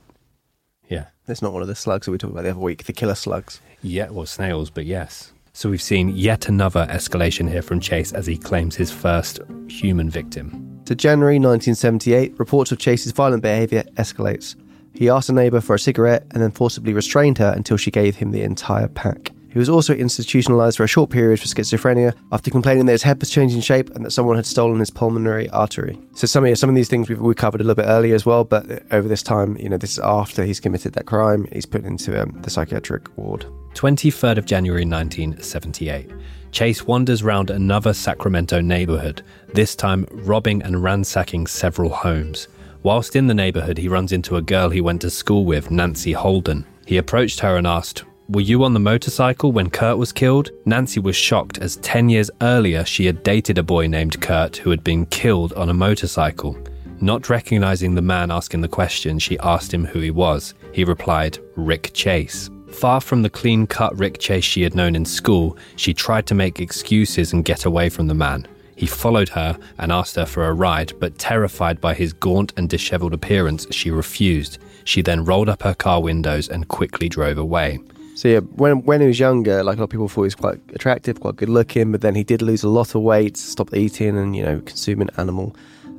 Yeah. It's not one of the slugs that we talked about the other week, the killer slugs. Yeah, well, snails, but yes. So we've seen yet another escalation here from Chase as he claims his first human victim. To January 1978, reports of Chase's violent behaviour escalates. He asked a neighbour for a cigarette and then forcibly restrained her until she gave him the entire pack. He was also institutionalised for a short period for schizophrenia after complaining that his head was changing shape and that someone had stolen his pulmonary artery. So some of, some of these things we've, we covered a little bit earlier as well, but over this time, you know, this is after he's committed that crime, he's put into um, the psychiatric ward. 23rd of January 1978. Chase wanders round another Sacramento neighborhood, this time robbing and ransacking several homes. Whilst in the neighborhood, he runs into a girl he went to school with, Nancy Holden. He approached her and asked, Were you on the motorcycle when Kurt was killed? Nancy was shocked as 10 years earlier she had dated a boy named Kurt who had been killed on a motorcycle. Not recognizing the man asking the question, she asked him who he was. He replied, Rick Chase. Far from the clean cut Rick Chase she had known in school, she tried to make excuses and get away from the man. He followed her and asked her for a ride, but terrified by his gaunt and disheveled appearance, she refused. She then rolled up her car windows and quickly drove away. So yeah, when when he was younger, like a lot of people thought he was quite attractive, quite good looking, but then he did lose a lot of weight, stopped eating, and you know consuming animal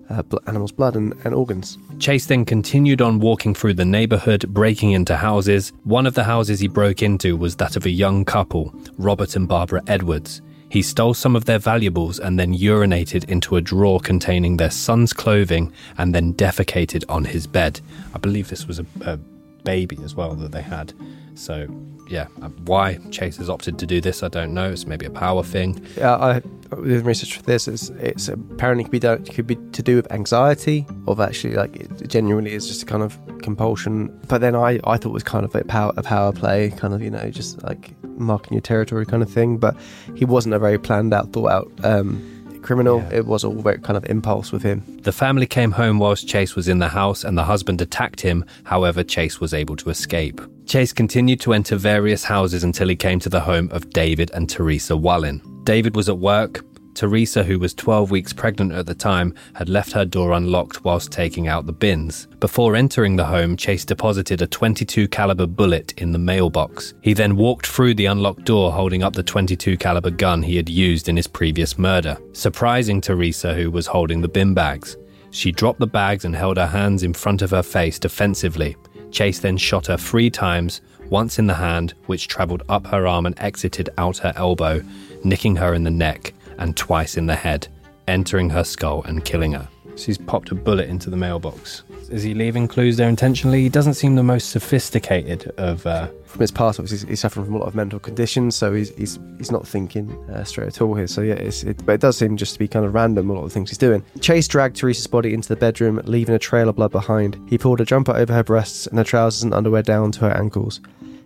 uh, bl- animals' blood and, and organs. Chase then continued on walking through the neighborhood, breaking into houses. One of the houses he broke into was that of a young couple, Robert and Barbara Edwards. He stole some of their valuables and then urinated into a drawer containing their son's clothing and then defecated on his bed. I believe this was a, a baby as well that they had. So, yeah, uh, why Chase has opted to do this, I don't know. It's maybe a power thing. Yeah, I with research for this, it's, it's apparently could be done, could be to do with anxiety, of actually like it genuinely is just a kind of compulsion. But then I, I thought it was kind of a power a power play, kind of you know just like marking your territory kind of thing. But he wasn't a very planned out, thought out um, criminal. It was all very kind of impulse with him. The family came home whilst Chase was in the house and the husband attacked him. However, Chase was able to escape. Chase continued to enter various houses until he came to the home of David and Teresa Wallin. David was at work. Teresa, who was 12 weeks pregnant at the time, had left her door unlocked whilst taking out the bins. Before entering the home, Chase deposited a 22 caliber bullet in the mailbox. He then walked through the unlocked door holding up the 22 caliber gun he had used in his previous murder, surprising Teresa who was holding the bin bags. She dropped the bags and held her hands in front of her face defensively. Chase then shot her three times, once in the hand, which travelled up her arm and exited out her elbow, nicking her in the neck, and twice in the head, entering her skull and killing her. She's popped a bullet into the mailbox. Is he leaving clues there intentionally? He doesn't seem the most sophisticated of. Uh, From his past, obviously, he's, suffering from a lot of mental conditions, so he's he's, he's not thinking uh, straight at all here. So yeah, it, but it does seem just to be kind of random a lot of the things he's doing. Chase dragged Teresa's body into the bedroom, leaving a trail of blood behind. He pulled a jumper over her breasts and her trousers and underwear down to her ankles.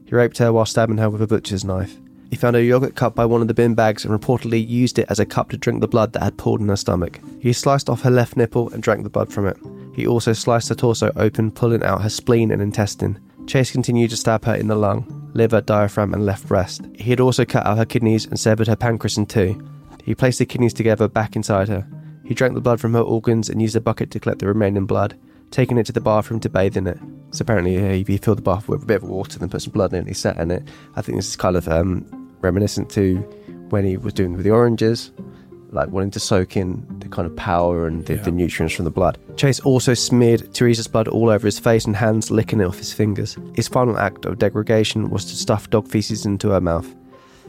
He raped her while stabbing her with a butcher's knife. He found a yogurt cup by one of the bin bags and reportedly used it as a cup to drink the blood that had pooled in her stomach. He sliced off her left nipple and drank the blood from it. He also sliced her torso open, pulling out her spleen and intestine. Chase continued to stab her in the lung, liver, diaphragm, and left breast. He had also cut out her kidneys and severed her pancreas in two. He placed the kidneys together back inside her. He drank the blood from her organs and used a bucket to collect the remaining blood, taking it to the bathroom to bathe in it. So apparently, uh, he filled the bath with a bit of water, then put some blood in it, he sat in it. I think this is kind of um, reminiscent to when he was doing with the oranges, like wanting to soak in the kind of power and the, the nutrients from the blood. Chase also smeared Teresa's blood all over his face and hands, licking it off his fingers. His final act of degradation was to stuff dog feces into her mouth.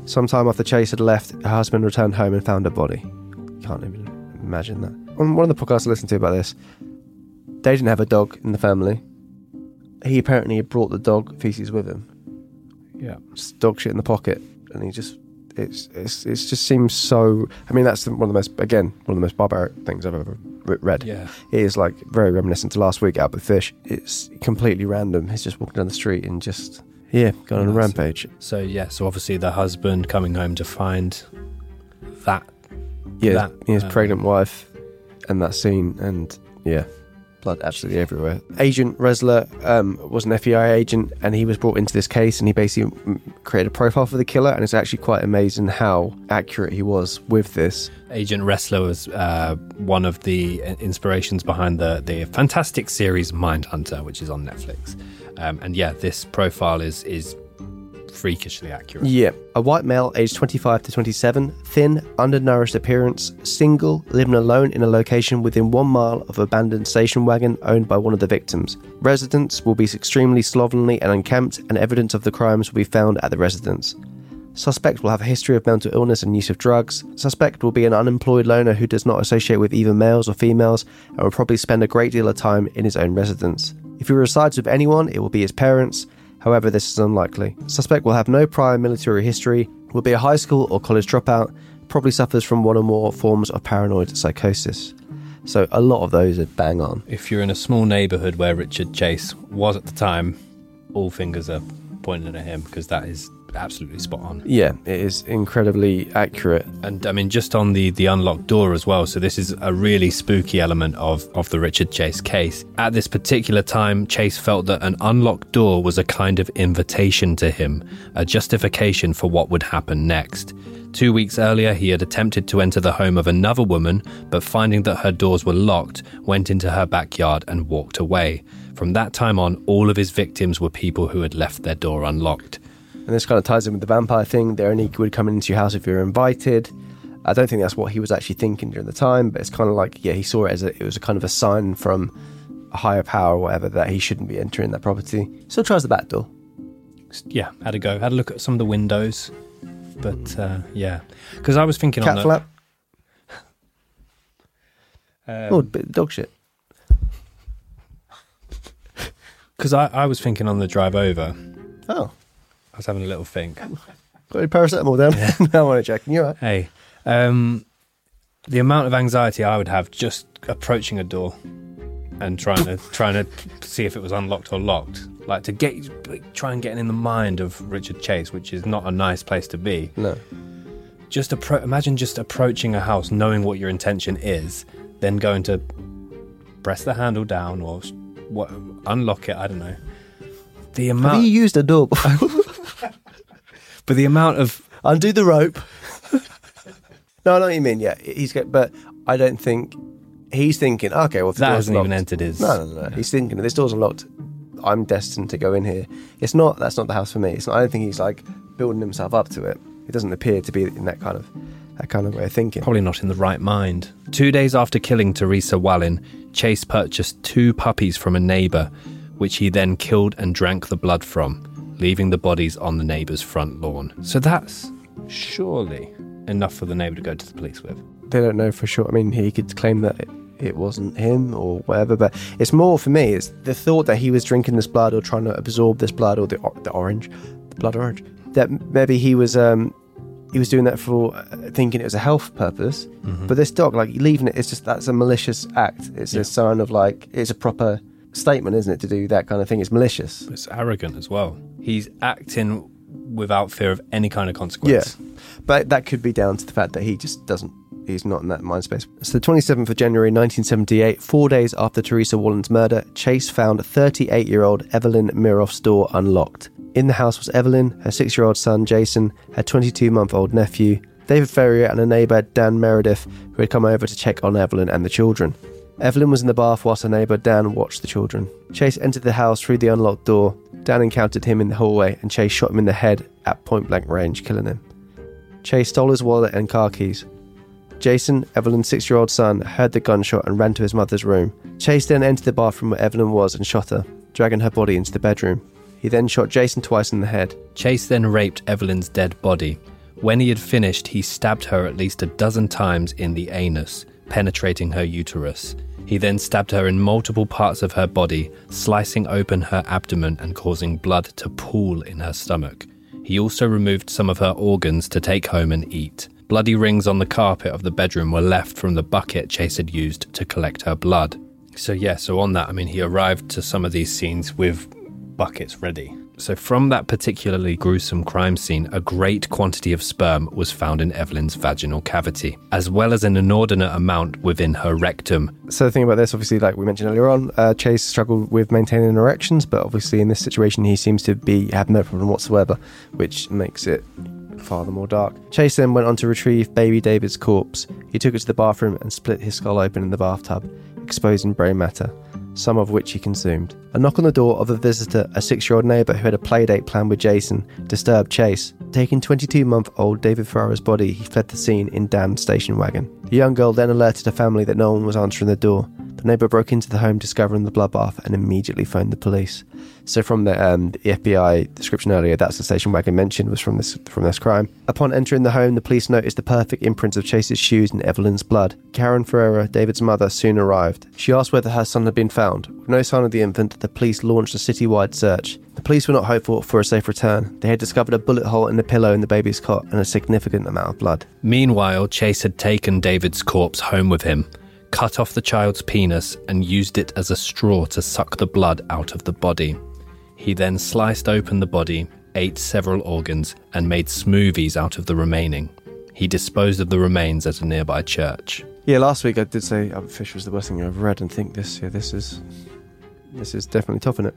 Sometime after Chase had left, her husband returned home and found her body. Can't even imagine that. On one of the podcasts I listened to about this, they didn't have a dog in the family. He apparently brought the dog feces with him. yeah. Just dog shit in the pocket, and he just it's it's it just seems so. I mean, that's one of the most again one of the most barbaric things I've ever read. Yeah. it is like very reminiscent to last week Albert Fish. It's completely random. He's just walking down the street and just yeah, going on a rampage. So yeah, so obviously the husband coming home to find that. Yeah, That, his um, pregnant wife, and that scene, and yeah, blood absolutely everywhere. Agent Ressler um, was an FBI agent, and he was brought into this case, and he basically mm, created a profile for the killer, and it's actually quite amazing how accurate he was with this. Agent Ressler was uh, one of the inspirations behind the the fantastic series Mindhunter, which is on Netflix. Um, and yeah, this profile is is freakishly accurate. Yeah, a white male aged 25 to 27, thin, undernourished appearance, single, living alone in a location within one mile of abandoned station wagon owned by one of the victims. Residents will be extremely slovenly and unkempt, and evidence of the crimes will be found at the residence. Suspect will have a history of mental illness and use of drugs. Suspect will be an unemployed loner who does not associate with either males or females and will probably spend a great deal of time in his own residence. If he resides with anyone, it will be his parents. However, this is unlikely. Suspect will have no prior military history, will be a high school or college dropout, probably suffers from one or more forms of paranoid psychosis. So a lot of those are bang on. If you're in a small neighborhood where Richard Chase was at the time, all fingers are pointing at him because that is absolutely spot on. Yeah, it is incredibly accurate. And I mean, just on the the unlocked door as well. So this is a really spooky element of of the Richard Chase case. At this particular time, Chase felt that an unlocked door was a kind of invitation to him, a justification for what would happen next. Two weeks earlier, he had attempted to enter the home of another woman, but finding that her doors were locked, went into her backyard and walked away. From that time on, all of his victims were people who had left their door unlocked. And this kind of ties in with the vampire thing. They only would come into your house if you were invited. I don't think that's what he was actually thinking during the time, but it's kind of like, yeah, he saw it as a, it was a kind of a sign from a higher power or whatever that he shouldn't be entering that property. Still tries the back door. Yeah, had a go, had a look at some of the windows, but uh, yeah, because I was thinking on Cat the, flap. um, oh, bit dog shit. Because I, I was thinking on the drive over, Oh, I was having a little think. got any paracetamol down? no, I want to check. You're right. Hey, um, the amount of anxiety I would have just approaching a door and trying to trying to see if it was unlocked or locked, like to get like, try and get in the mind of Richard Chase, which is not a nice place to be. No. Just appro- imagine just approaching a house, knowing what your intention is, then going to press the handle down or what unlock it. I don't know. The amount. Have you used a door before? But the amount of Undo the rope. No, I know what you mean. Yeah, he's got, but I don't think he's thinking. Okay, well, if the That door's hasn't even locked- entered his- No, no, no. He's thinking this door's unlocked. I'm destined to go in here. It's not. That's not the house for me. It's not. I don't think he's like building himself up to it. It doesn't appear to be in that kind of that kind of way of thinking. Probably not in the right mind. Two days after killing Teresa Wallin, Chase purchased two puppies from a neighbour, which he then killed and drank the blood from, leaving the bodies on the neighbour's front lawn. So that's surely enough for the neighbour to go to the police with. they don't know for sure. I mean, he could claim that it, it wasn't him or whatever, but it's more for me. It's the thought that he was drinking this blood or trying to absorb this blood or the the orange, the blood orange. That maybe he was um he was doing that for uh, thinking it was a health purpose. But this dog, like leaving it, it's just that's a malicious act. It's a sign of like it's a proper statement, isn't it, to do that kind of thing? It's malicious. It's arrogant as well. He's acting without fear of any kind of Yeah, consequence. but that could be down to the fact that he just doesn't. He's not in that mind space. So, the 27th of January 1978, four days after Teresa Wallin's murder, Chase found 38 year old Evelyn Miroff's door unlocked. In the house was Evelyn, her six year old son Jason, her 22 month old nephew, David Ferreira, and a neighbour Dan Meredith, who had come over to check on Evelyn and the children. Evelyn was in the bath whilst her neighbour Dan watched the children. Chase entered the house through the unlocked door. Dan encountered him in the hallway and Chase shot him in the head at point blank range, killing him. Chase stole his wallet and car keys. Jason, Evelyn's six year old son, heard the gunshot and ran to his mother's room. Chase then entered the bathroom where Evelyn was and shot her, dragging her body into the bedroom. He then shot Jason twice in the head. Chase then raped Evelyn's dead body. When he had finished, he stabbed her at least a dozen times in the anus, penetrating her uterus. He then stabbed her in multiple parts of her body, slicing open her abdomen and causing blood to pool in her stomach. He also removed some of her organs to take home and eat. Bloody rings on the carpet of the bedroom were left from the bucket Chase had used to collect her blood. So, yeah, so on that, I mean, he arrived to some of these scenes with buckets ready. So, from that particularly gruesome crime scene, a great quantity of sperm was found in Evelyn's vaginal cavity, as well as an inordinate amount within her rectum. So the thing about this, obviously, like we mentioned earlier on, uh, Chase struggled with maintaining erections, but obviously in this situation, he seems to be have no problem whatsoever, which makes it far the more dark. Chase then went on to retrieve baby David's corpse. He took it to the bathroom and split his skull open in the bathtub, exposing brain matter, some of which he consumed. A knock on the door of a visitor, a six-year-old neighbour who had a playdate planned with Jason, disturbed Chase. Taking 22-month-old David Ferreira's body, he fled the scene in Dan's station wagon. The young girl then alerted her family that no one was answering the door. The neighbour broke into the home, discovering the bloodbath, and immediately phoned the police. So, from the, um, the FBI description earlier, that's the station wagon mentioned was from this from this crime. Upon entering the home, the police noticed the perfect imprints of Chase's shoes in Evelyn's blood. Karen Ferreira, David's mother, soon arrived. She asked whether her son had been found. With no sign of the infant, the police launched a citywide search. The police were not hopeful for a safe return. They had discovered a bullet hole in the pillow in the baby's cot and a significant amount of blood. Meanwhile, Chase had taken David's corpse home with him, cut off the child's penis, and used it as a straw to suck the blood out of the body. He then sliced open the body, ate several organs, and made smoothies out of the remaining. He disposed of the remains at a nearby church. Yeah, last week I did say Albert Fish was the worst thing I've ever read, and think this, yeah, this is, this is definitely tough in it.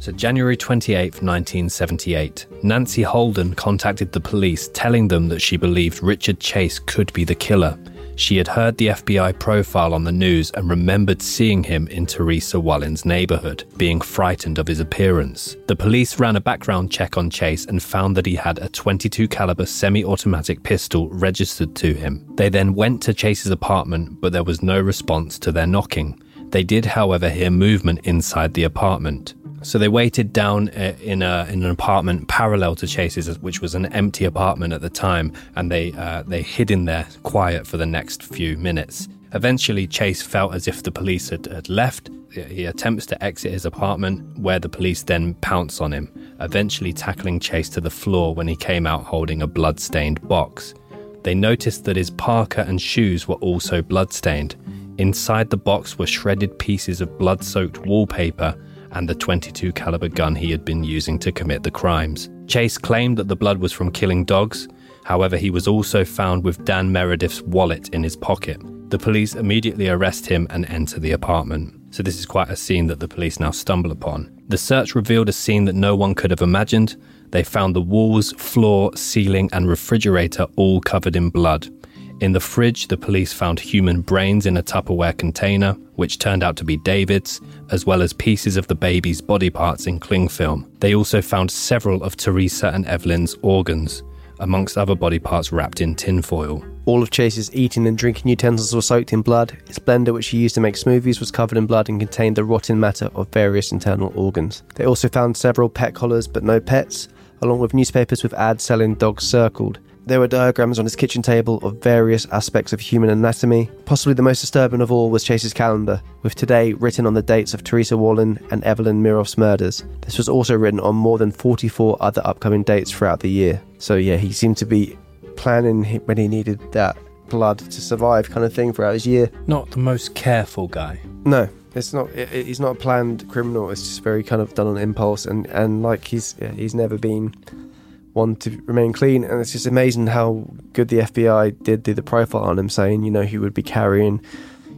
So, January 28, 1978, Nancy Holden contacted the police telling them that she believed Richard Chase could be the killer. She had heard the FBI profile on the news and remembered seeing him in Teresa Wallin's neighborhood, being frightened of his appearance. The police ran a background check on Chase and found that he had a 22 caliber semi-automatic pistol registered to him. They then went to Chase's apartment, but there was no response to their knocking. They did, however, hear movement inside the apartment. So they waited down uh, in, a, in an apartment parallel to Chase's, which was an empty apartment at the time, and they uh, they hid in there quiet for the next few minutes. Eventually, Chase felt as if the police had, had left. He attempts to exit his apartment, where the police then pounce on him, eventually tackling Chase to the floor when he came out holding a blood-stained box. They noticed that his parka and shoes were also blood-stained. Inside the box were shredded pieces of blood-soaked wallpaper and the 22 caliber gun he had been using to commit the crimes. Chase claimed that the blood was from killing dogs. However, he was also found with Dan Meredith's wallet in his pocket. The police immediately arrest him and enter the apartment. So this is quite a scene that the police now stumble upon. The search revealed a scene that no one could have imagined. They found the walls, floor, ceiling, and refrigerator all covered in blood. In the fridge, the police found human brains in a Tupperware container, which turned out to be David's, as well as pieces of the baby's body parts in cling film. They also found several of Teresa and Evelyn's organs, amongst other body parts wrapped in tinfoil. All of Chase's eating and drinking utensils were soaked in blood. His blender, which he used to make smoothies, was covered in blood and contained the rotten matter of various internal organs. They also found several pet collars, but no pets, along with newspapers with ads selling dogs circled. There were diagrams on his kitchen table of various aspects of human anatomy. Possibly the most disturbing of all was Chase's calendar, with today written on the dates of Teresa Wallin and Evelyn Miroff's murders. This was also written on more than 44 other upcoming dates throughout the year. So, yeah, he seemed to be planning when he needed that blood to survive, kind of thing, throughout his year. Not the most careful guy. No, it's not. It, it- he's not a planned criminal. It's just very kind of done on impulse, and and like he's yeah, he's never been one to remain clean. And it's just amazing how good the FBI did do the profile on him, saying you know he would be carrying.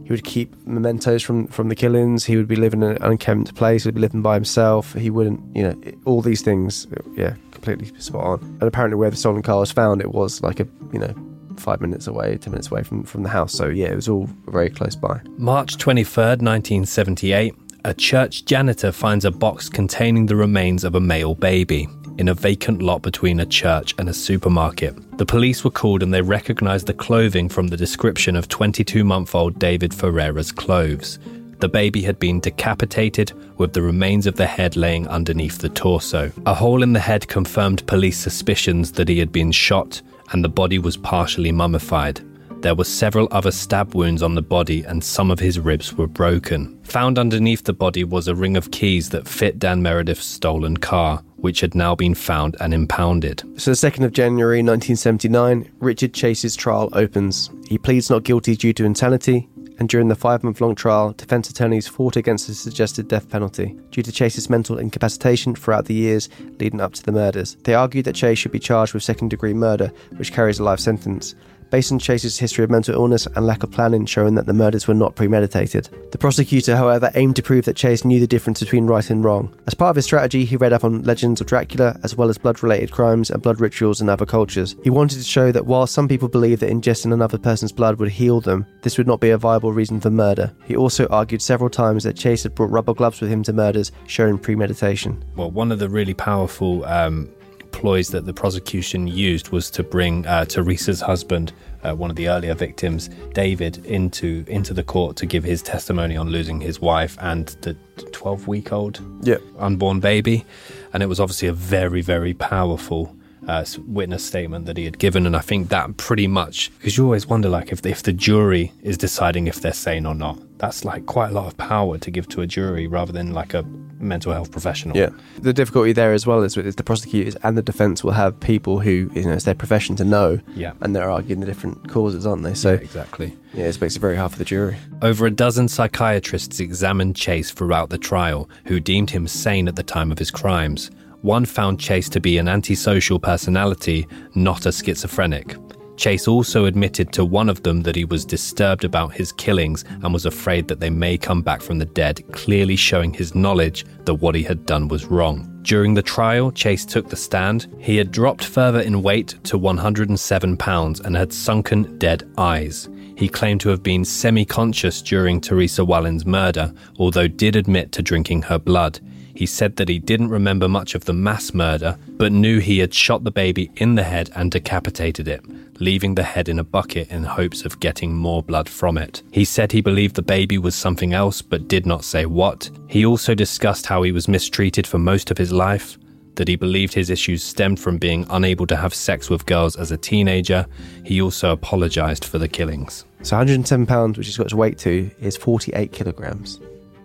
He would keep mementos from, from the killings. He would be living in an unkempt place. He would be living by himself. He wouldn't, you know, all these things. Yeah, completely spot on. And apparently, where the stolen car was found, it was like a, you know, five minutes away, ten minutes away from, from the house. So yeah, it was all very close by. March 23rd, 1978, a church janitor finds a box containing the remains of a male baby in a vacant lot between a church and a supermarket. The police were called and they recognized the clothing from the description of 22 month old David Ferreira's clothes. The baby had been decapitated, with the remains of the head laying underneath the torso. A hole in the head confirmed police suspicions that he had been shot, and the body was partially mummified. There were several other stab wounds on the body, and some of his ribs were broken. Found underneath the body was a ring of keys that fit Dan Meredith's stolen car, which had now been found and impounded. So, the 2nd of January 1979, Richard Chase's trial opens. He pleads not guilty due to insanity, and during the five month long trial, defense attorneys fought against the suggested death penalty due to Chase's mental incapacitation throughout the years leading up to the murders. They argued that Chase should be charged with second degree murder, which carries a life sentence. Based on Chase's history of mental illness and lack of planning, showing that the murders were not premeditated. The prosecutor, however, aimed to prove that Chase knew the difference between right and wrong. As part of his strategy, he read up on legends of Dracula, as well as blood related crimes and blood rituals in other cultures. He wanted to show that while some people believe that ingesting another person's blood would heal them, this would not be a viable reason for murder. He also argued several times that Chase had brought rubber gloves with him to murders, showing premeditation. Well, one of the really powerful um, ploys that the prosecution used was to bring uh, Teresa's husband, uh, one of the earlier victims, David, into into the court to give his testimony on losing his wife and the 12 week old Yeah. unborn baby. And it was obviously a very, very powerful uh, witness statement that he had given. And I think that pretty much, because you always wonder, like, if the, if the jury is deciding if they're sane or not, that's like quite a lot of power to give to a jury rather than like a mental health professional. Yeah. The difficulty there as well is, is the prosecutors and the defence will have people who, you know, it's their profession to know. Yeah. And they're arguing the different causes, aren't they? So, exactly. yeah, it makes it very hard for the jury. Over a dozen psychiatrists examined Chase throughout the trial, who deemed him sane at the time of his crimes. One found Chase to be an antisocial personality, not a schizophrenic. Chase also admitted to one of them that he was disturbed about his killings and was afraid that they may come back from the dead, clearly showing his knowledge that what he had done was wrong. During the trial, Chase took the stand. He had dropped further in weight to 107 pounds and had sunken dead eyes. He claimed to have been semi conscious during Teresa Wallin's murder, although did admit to drinking her blood. He said that he didn't remember much of the mass murder, but knew he had shot the baby in the head and decapitated it, leaving the head in a bucket in hopes of getting more blood from it. He said he believed the baby was something else, but did not say what. He also discussed how he was mistreated for most of his life, that he believed his issues stemmed from being unable to have sex with girls as a teenager. He also apologized for the killings. So 107 pounds, which he's got to weight to, is 48 kilograms.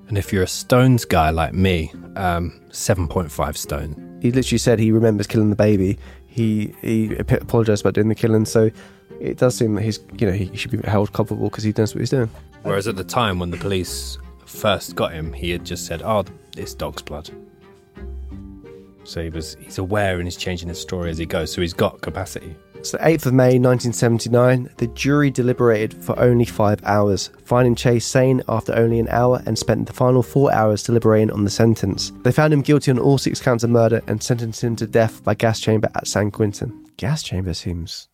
And if you're a stones guy like me, um, 7.5 stone. He literally said he remembers killing the baby. He he apologized about doing the killing. So it does seem that he's you know he should be held culpable because he knows what he's doing. Whereas at the time when the police first got him, he had just said, "Oh, it's dog's blood." So he was he's aware and he's changing his story as he goes. So he's got capacity. So 8th of May 1979, the jury deliberated for only five hours, finding Chase sane after only an hour and spent the final four hours deliberating on the sentence. They found him guilty on all six counts of murder and sentenced him to death by gas chamber at San Quentin. Gas chamber seems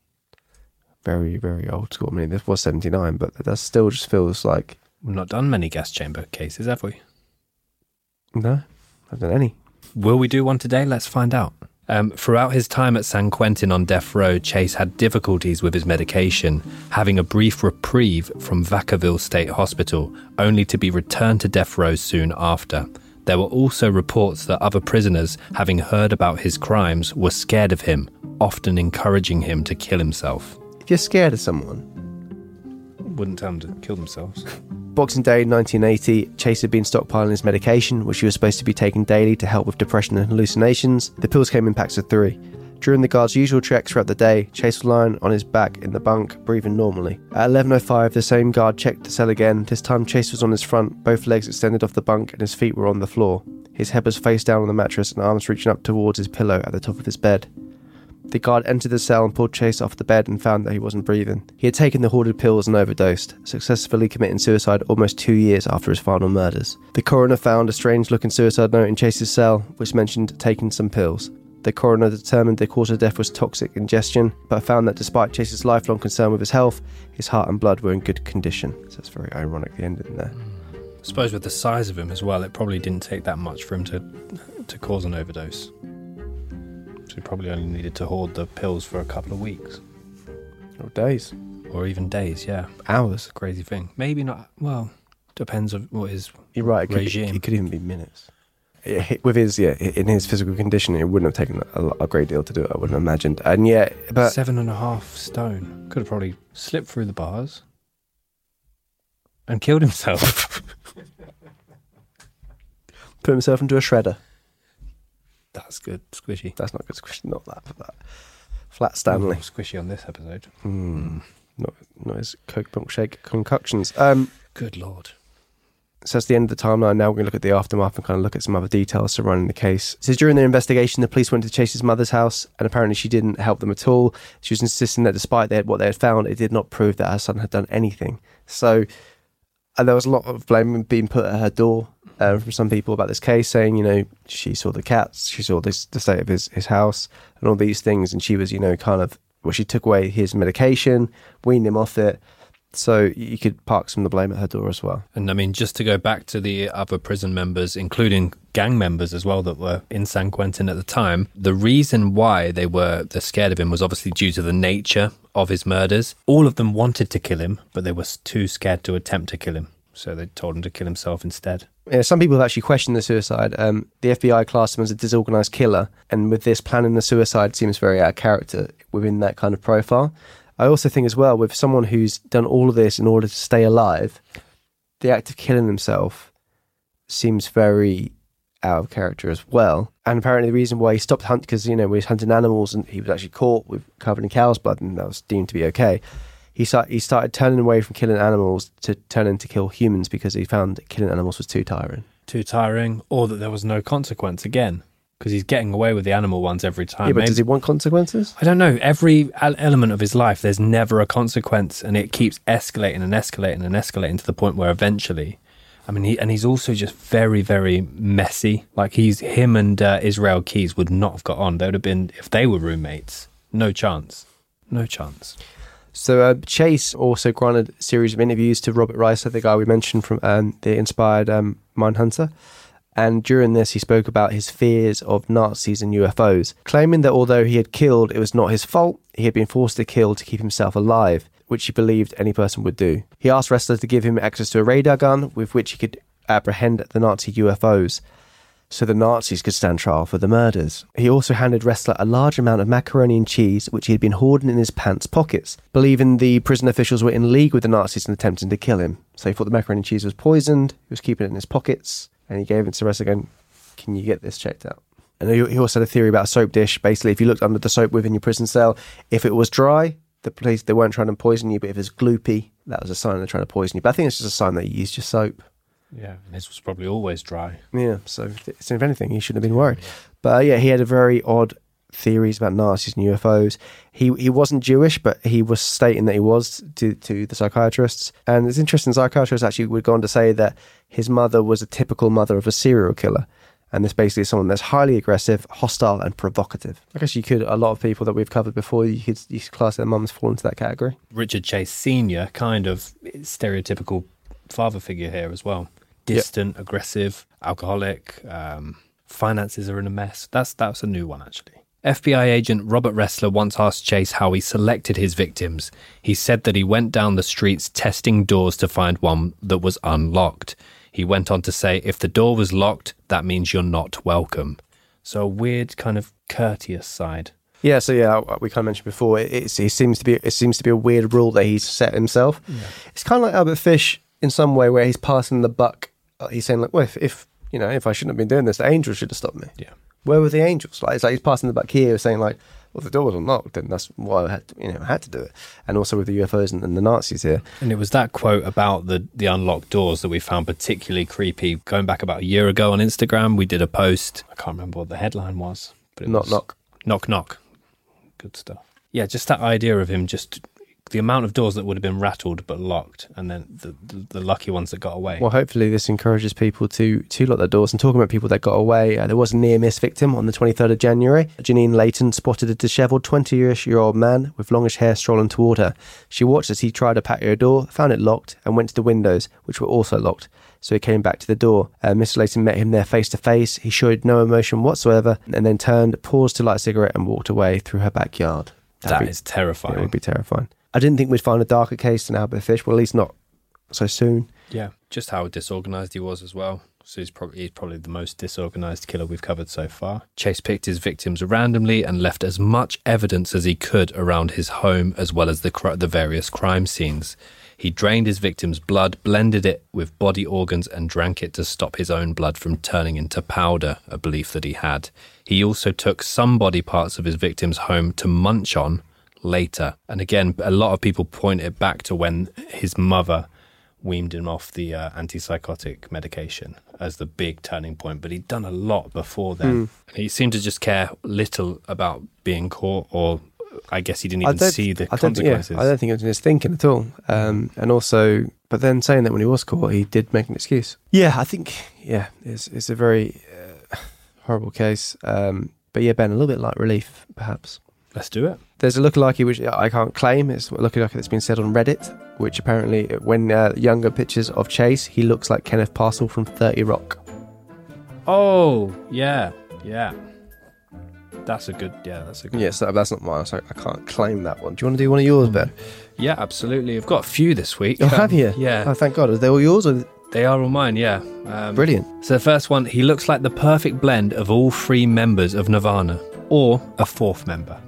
very, very old school. I mean, this was 79, but that still just feels like, We've not done many gas chamber cases, have we? no, I've done any. Will we do one today? Let's find out. Um, throughout his time at San Quentin on death row, Chase had difficulties with his medication, having a brief reprieve from Vacaville State Hospital, only to be returned to death row soon after. There were also reports that other prisoners, having heard about his crimes, were scared of him, often encouraging him to kill himself. If you're scared of someone, Wouldn't tell them to kill themselves. Boxing Day 1980, Chase had been stockpiling his medication, which he was supposed to be taking daily to help with depression and hallucinations. The pills came in packs of three. During the guard's usual checks throughout the day, Chase was lying on his back in the bunk, breathing normally. At 11.05, the same guard checked the cell again. This time, Chase was on his front, both legs extended off the bunk, and his feet were on the floor. His head was face down on the mattress and arms reaching up towards his pillow at the top of his bed. The guard entered the cell and pulled Chase off the bed and found that he wasn't breathing. He had taken the hoarded pills and overdosed, successfully committing suicide almost two years after his final murders. The coroner found a strange looking suicide note in Chase's cell, which mentioned taking some pills. The coroner determined the cause of death was toxic ingestion, but found that despite Chase's lifelong concern with his health, his heart and blood were in good condition. So it's very ironic the ending there. I suppose with the size of him as well, it probably didn't take that much for him to to cause an overdose. So he probably only needed to hoard the pills for a couple of weeks Or days, or even days. Yeah, hours. crazy thing. Maybe not. Well, depends on what his You're right. It could, regime. it could even be minutes. Yeah, With his yeah, in his physical condition, it wouldn't have taken a, a great deal to do it. I wouldn't have imagined. And yeah, but seven and a half stone. Could have probably slipped through the bars and killed himself. put himself into a shredder. That's good, squishy. That's not good squishy. Not that. that. Flat Stanley. Squishy on this episode. Hmm. Not not his Coke milkshake concoctions. Um. Good lord. So that's the end of the timeline. Now we're going to look at the aftermath and kind of look at some other details surrounding the case. So during their investigation, the police went to Chase's mother's house, and apparently she didn't help them at all. She was insisting that despite they what they had found, it did not prove that her son had done anything. So and there was a lot of blame being put at her door uh, from some people about this case, saying, you know, she saw the cats, she saw this, the state of his, his house, and all these things, and she was, you know, kind of, well, she took away his medication, weaned him off it. So you could park some of the blame at her door as well. And I mean, just to go back to the other prison members, including gang members as well that were in San Quentin at the time, the reason why they were they're scared of him was obviously due to the nature of his murders. All of them wanted to kill him, but they were too scared to attempt to kill him. So they told him to kill himself instead. Yeah, some people have actually questioned the suicide. Um, the FBI classed him as a disorganized killer, and with this, planning the suicide seems very out of character within that kind of profile. I also think, as well, with someone who's done all of this in order to stay alive, the act of killing himself seems very out of character as well. And apparently, the reason why he stopped hunting, because, you know, he was hunting animals and he was actually caught with covered in cow's blood, and that was deemed to be okay. He, start, he started turning away from killing animals to turning to kill humans because he found that killing animals was too tiring. Too tiring, or that there was no consequence again, because he's getting away with the animal ones every time. yeah, but Maybe- does he want consequences? I don't know. Every element of his life, there's never a consequence, and it keeps escalating and escalating and escalating to the point where eventually, I mean, he and he's also just very, very messy. Like he's him and uh, Israel Keys would not have got on. They would have been if they were roommates. No chance. No chance. So uh, Chase also granted a series of interviews to Robert Rice, the guy we mentioned from um, the inspired um, Mindhunter. And during this, he spoke about his fears of Nazis and UFOs, claiming that although he had killed, it was not his fault. He had been forced to kill to keep himself alive, which he believed any person would do. He asked Ressler to give him access to a radar gun with which he could apprehend the Nazi UFOs so the Nazis could stand trial for the murders. He also handed Ressler a large amount of macaroni and cheese, which he had been hoarding in his pants pockets, believing the prison officials were in league with the Nazis and attempting to kill him. So he thought the macaroni and cheese was poisoned, he was keeping it in his pockets, and he gave it to Ressler going, Can you get this checked out? And he he also had a theory about a soap dish. Basically, if you looked under the soap within your prison cell, if it was dry, the police they weren't trying to poison you, but if it was gloopy, that was a sign they're trying to poison you. But I think it's just a sign that you used your soap. Yeah, and this was probably always dry. Yeah, so, if- so if anything, he shouldn't have been worried. But uh, yeah, he had a very odd theories about Nazis and UFOs. He he wasn't Jewish, but he was stating that he was to to the psychiatrists. And it's interesting. Psychiatrists actually would go on to say that his mother was a typical mother of a serial killer, And this basically is someone that's highly aggressive, hostile, and provocative. I guess you could, a lot of people that we've covered before, you could, you could class their mums fall into that category. Richard Chase Senior, kind of stereotypical father figure here as well. Distant, aggressive, alcoholic. Um, finances are in a mess. That's that's a new one actually. FBI agent Robert Ressler once asked Chase how he selected his victims. He said that he went down the streets testing doors to find one that was unlocked. He went on to say, if the door was locked, that means you're not welcome. So a weird kind of courteous side. Yeah, so yeah, we kind of mentioned before. It, it's, it seems to be it seems to be a weird rule that he's set himself. It's kind of like Albert Fish in some way, where he's passing the buck. Uh, He's saying like, well, if, if you know, if I shouldn't have been doing this, the angels should have stopped me. Yeah. Where were the angels? Like it's like he's passing the buck here, saying like, well, the door was unlocked, and that's why I had to, you know I had to do it. And also with the UFOs and, and the Nazis here. And it was that quote about the, the unlocked doors that we found particularly creepy. Going back about a year ago on Instagram, we did a post. I can't remember what the headline was. But it Knock, was, knock. Knock, knock. Good stuff. Yeah, just that idea of him just the amount of doors that would have been rattled but locked, and then the, the, the lucky ones that got away. Well, hopefully this encourages people to to lock their doors. And talking about people that got away, uh, there was a near miss victim on the 23rd of January. Janine Layton spotted a dishevelled 20-year-old man with longish hair strolling toward her. She watched as he tried to patio door, found it locked, and went to the windows, which were also locked. So he came back to the door. Uh, Mr. Layton met him there face to face. He showed no emotion whatsoever, and then turned, paused to light a cigarette, and walked away through her backyard. that That'd be- is terrifying. It would be terrifying. I didn't think we'd find a darker case than Albert Fish. Well, at least not so soon. Yeah, just how disorganized he was as well. So he's probably he's probably the most disorganized killer we've covered so far. Chase picked his victims randomly and left as much evidence as he could around his home, as well as the cr- the various crime scenes. He drained his victims' blood, blended it with body organs, and drank it to stop his own blood from turning into powder, a belief that he had. He also took some body parts of his victims home to munch on later. And again, a lot of people point it back to when his mother weaned him off the uh, antipsychotic medication as the big turning point. But he'd done a lot before then. Hmm. He seemed to just care little about being caught, or I guess he didn't even see the I think- yeah, consequences. I don't think it was in his thinking at all. Um, and also, but then saying that when he was caught, he did make an excuse. Yeah, I think, yeah, it's, it's a very uh, horrible case. Um, but yeah, Ben, a little bit like relief, perhaps. Let's do it. There's a lookalike which I can't claim. It's a lookalike that's been said on Reddit, which apparently, when uh, younger pictures of Chase, he looks like Kenneth Parcell from 30 Rock. Oh, yeah, yeah. That's a good, yeah, that's a good. Yes, that, that's not mine, so I can't claim that one. Do you want to do one of yours, Ben? Yeah, absolutely. I've got a few this week. Oh, have Um, you? Yeah. Oh, thank God. Are they all yours? Or They are all mine, yeah. Um, Brilliant. So the first one, he looks like the perfect blend of all three members of Nirvana, or a fourth member.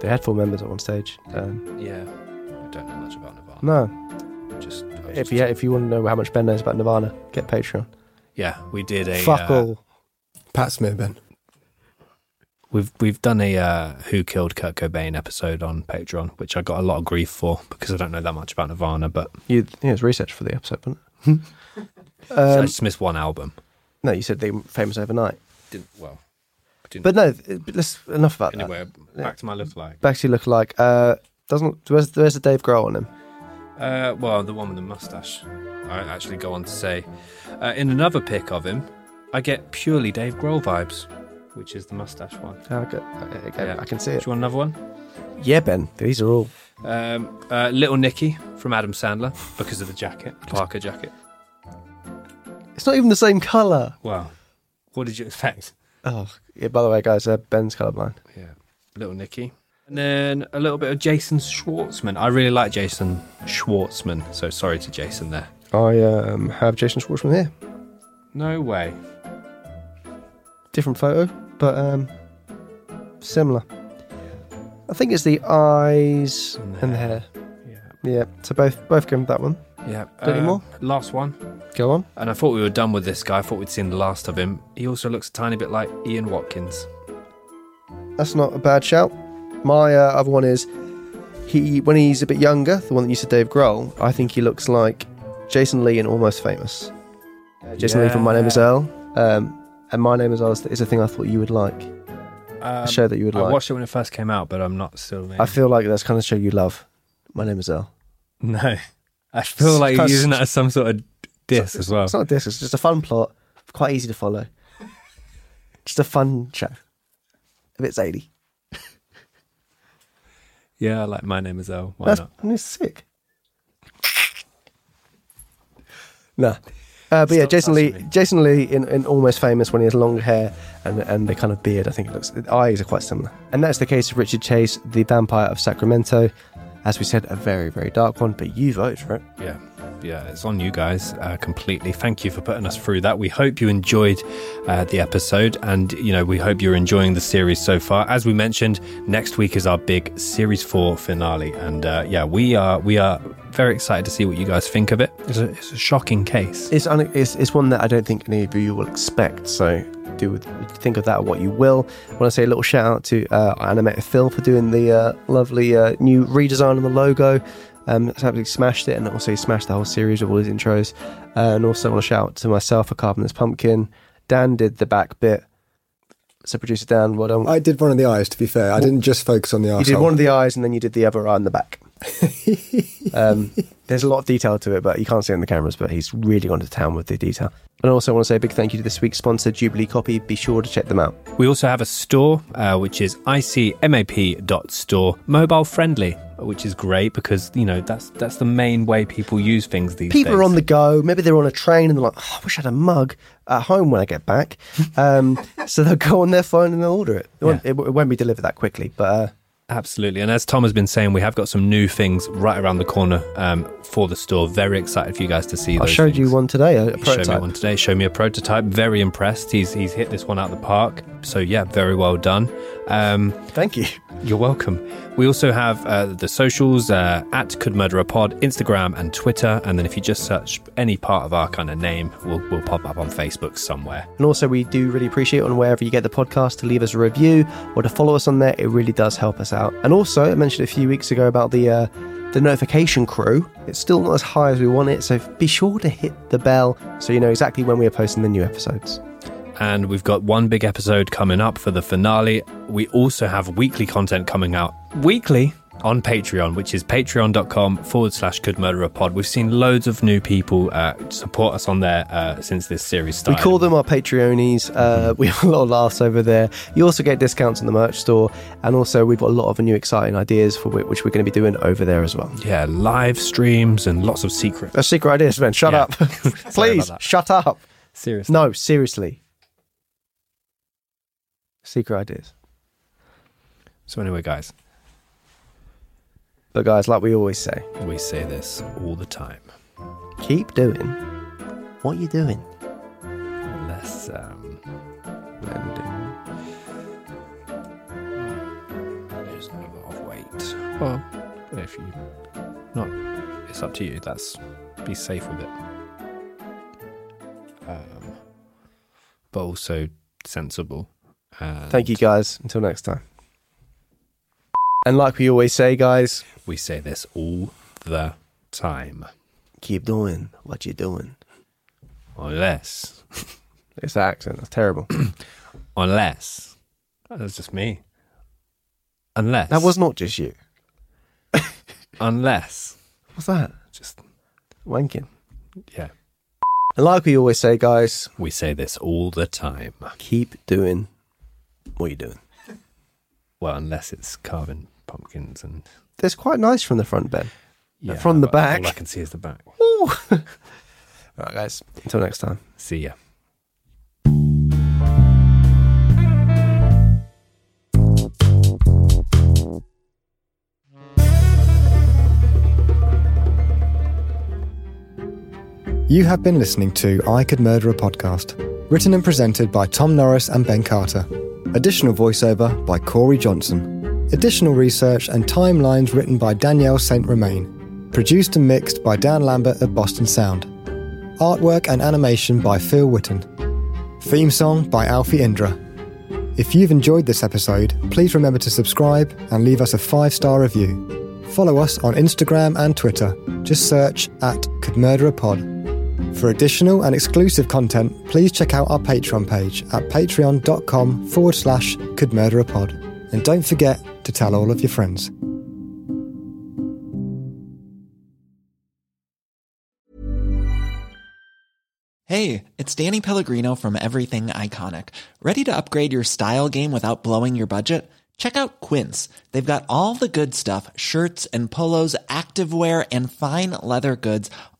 They had four members at one stage. Um, Yeah, I don't know much about Nirvana. no, Just, if just- you if you want to know how much Ben knows about Nirvana, get Patreon. yeah, we did a. Fuck uh, all. Pat Smear, Ben. We've we've done a uh, Who Killed Kurt Cobain episode on Patreon, which I got a lot of grief for because I don't know that much about Nirvana, but You, yeah, it's research for the episode, wasn't it? I um, just missed one album. no, you said they were famous overnight. Didn't well. But no, but let's enough about that. anyway, back to my lookalike. Back to look like uh, doesn't where's where's the Dave Grohl on him? Uh, well, the one with the mustache. I actually go on to say, uh, in another pic of him, I get purely Dave Grohl vibes, which is the mustache one. Oh, okay, okay, Yeah. I can see it. Do you want another one? Yeah, Ben, these are all. Um, uh, Little Nicky from Adam Sandler because of the jacket, Parker jacket. It's not even the same color. Well, what did you expect? Oh, yeah. By the way, guys, uh, Ben's colorblind. Yeah, Little Nicky. And then a little bit of Jason Schwartzman. I really like Jason Schwartzman, so sorry to Jason there. I um, have Jason Schwartzman here. No way. Different photo, but um, similar. I think it's the eyes And the and the hair. hair. Yeah. Yeah, so both both go with that one. Yeah. Got any uh, more? Last one. Go on. And I thought we were done with this guy. I thought we'd seen the last of him. He also looks a tiny bit like Ian Watkins. That's not a bad shout. My uh, other one is he when he's a bit younger, the one that you said Dave Grohl. I think he looks like Jason Lee in Almost Famous. Uh, Jason Lee from My Name Is Yeah. Earl. Um, and My Name Is Earl is a thing I thought you would like. Um, a show that you would I like. watched it when it first came out, but I'm not still. I feel like that's kind of show you love. My Name Is Earl. no. I feel like you're using that as some sort of diss as well. It's not a diss. It's just a fun plot. Quite easy to follow. Just a fun show. A bit zany. Yeah, I like my name is L. Why That's, not? that's sick. Nah. Uh, but yeah, Jason Lee, me. Jason Lee in, in Almost Famous when he has long hair and and the kind of beard, I think it looks, the eyes are quite similar. And that's the case of Richard Chase, the Vampire of Sacramento. As we said, a very, very dark one, but you voted for it. Yeah, yeah, it's on you guys uh, completely. Thank you for putting us through that. We hope you enjoyed uh, the episode, and you know we hope you're enjoying the series so far. As we mentioned, next week is our big series four finale, and uh, yeah, we are we are very excited to see what you guys think of it. It's a, it's a shocking case. It's, un- it's it's one that I don't think any of you will expect. So do with, think of that what you will. I want to say a little shout out to uh, Animator Phil for doing the uh, lovely uh, new redesign on the logo. Um, it's absolutely smashed it, and also he smashed the whole series with all his intros. Uh, and also, I want to shout out to myself for Carpenter's Pumpkin. Dan did the back bit. So, producer Dan, well done. I did one of the eyes, to be fair. I didn't just focus on the You did one of the eyes, and then you did the other eye in the back. um, there's a lot of detail to it, but you can't see it in the cameras. But he's really gone to town with the detail. And I also want to say a big thank you to this week's sponsor, Jubilee Copy. Be sure to check them out. We also have a store, uh, which is icmap.store, mobile friendly, which is great because you know that's that's the main way people use things these days. People days. are on the go. Maybe they're on a train and they're like, oh, I wish I had a mug at home when I get back. Um, so they'll go on their phone and they'll order it. It, won't, it, it won't be delivered that quickly, but uh, Absolutely. And as Tom has been saying, we have got some new things right around the corner um, for the store. Very excited for you guys to see I showed you one today, a, a He showed me one today. Showed me a prototype. Very impressed. He's he's hit this one out of the park. So yeah, very well done. Um, Thank you. You're welcome. We also have uh, the socials uh, at Could Murder a Pod, Instagram and Twitter. And then if you just search any part of our kind of name, we'll, we'll pop up on Facebook somewhere. And also, we do really appreciate on wherever you get the podcast to leave us a review or to follow us on there. It really does help us out. And also, I mentioned a few weeks ago about the uh, the notification crew. It's still not as high as we want it, so be sure to hit the bell so you know exactly when we are posting the new episodes. And we've got one big episode coming up for the finale. We also have weekly content coming out weekly on Patreon, which is patreon.com forward slash could murder a pod. We've seen loads of new people uh, support us on there uh, since this series started. We call them our Patreonies. Uh, we have a lot of laughs over there. You also get discounts in the merch store, and also we've got a lot of new exciting ideas for which we're going to be doing over there as well. yeah, live streams and lots of secrets. That's secret ideas, Ben. Shut Yeah. up, please. Shut up. Seriously. No, seriously. Secret ideas. So anyway, guys, But guys, like we always say, we say this all the time. keep doing what you're doing. Unless um, lose a bit of weight. Well, if you not, it's up to you. That's be safe with it. Um, but also sensible. And thank you guys. Until next time. And like we always say, guys, We say this all the time. keep doing what you're doing. Unless, It's that accent. That's terrible. unless that's just me. Unless that was not just you. unless What's that? just Wanking. yeah. And like we always say, guys, We say this all the time. keep doing what are you're doing. Well, unless it's carving pumpkins and That's quite nice from the front, Ben. yeah, from the but back. All I can see is the back. All right, guys. Until next time. See ya. You have been listening to I Could Murder a Podcast, written and presented by Tom Norris and Ben Carter. Additional voiceover by Corey Johnson. Additional research and timelines written by Danielle St. Romaine. Produced and mixed by Dan Lambert at Boston Sound. Artwork and animation by Phil Whitton. Theme song by Alfie Indra. If you've enjoyed this episode, please remember to subscribe and leave us a five star review. Follow us on Instagram and Twitter. Just search at Could Murder a Pod. For additional and exclusive content, please check out our Patreon page at patreon.com forward slash could murder a pod. And don't forget to tell all of your friends. Hey, it's Danny Pellegrino from Everything Iconic. Ready to upgrade your style game without blowing your budget? Check out Quince. They've got all the good stuff shirts and polos, activewear, and fine leather goods,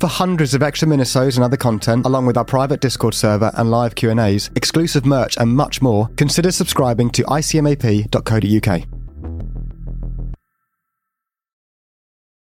For hundreds of extra minisodes and other content, along with our private Discord server and live Q&As, exclusive merch and much more, consider subscribing to icmap.co.uk.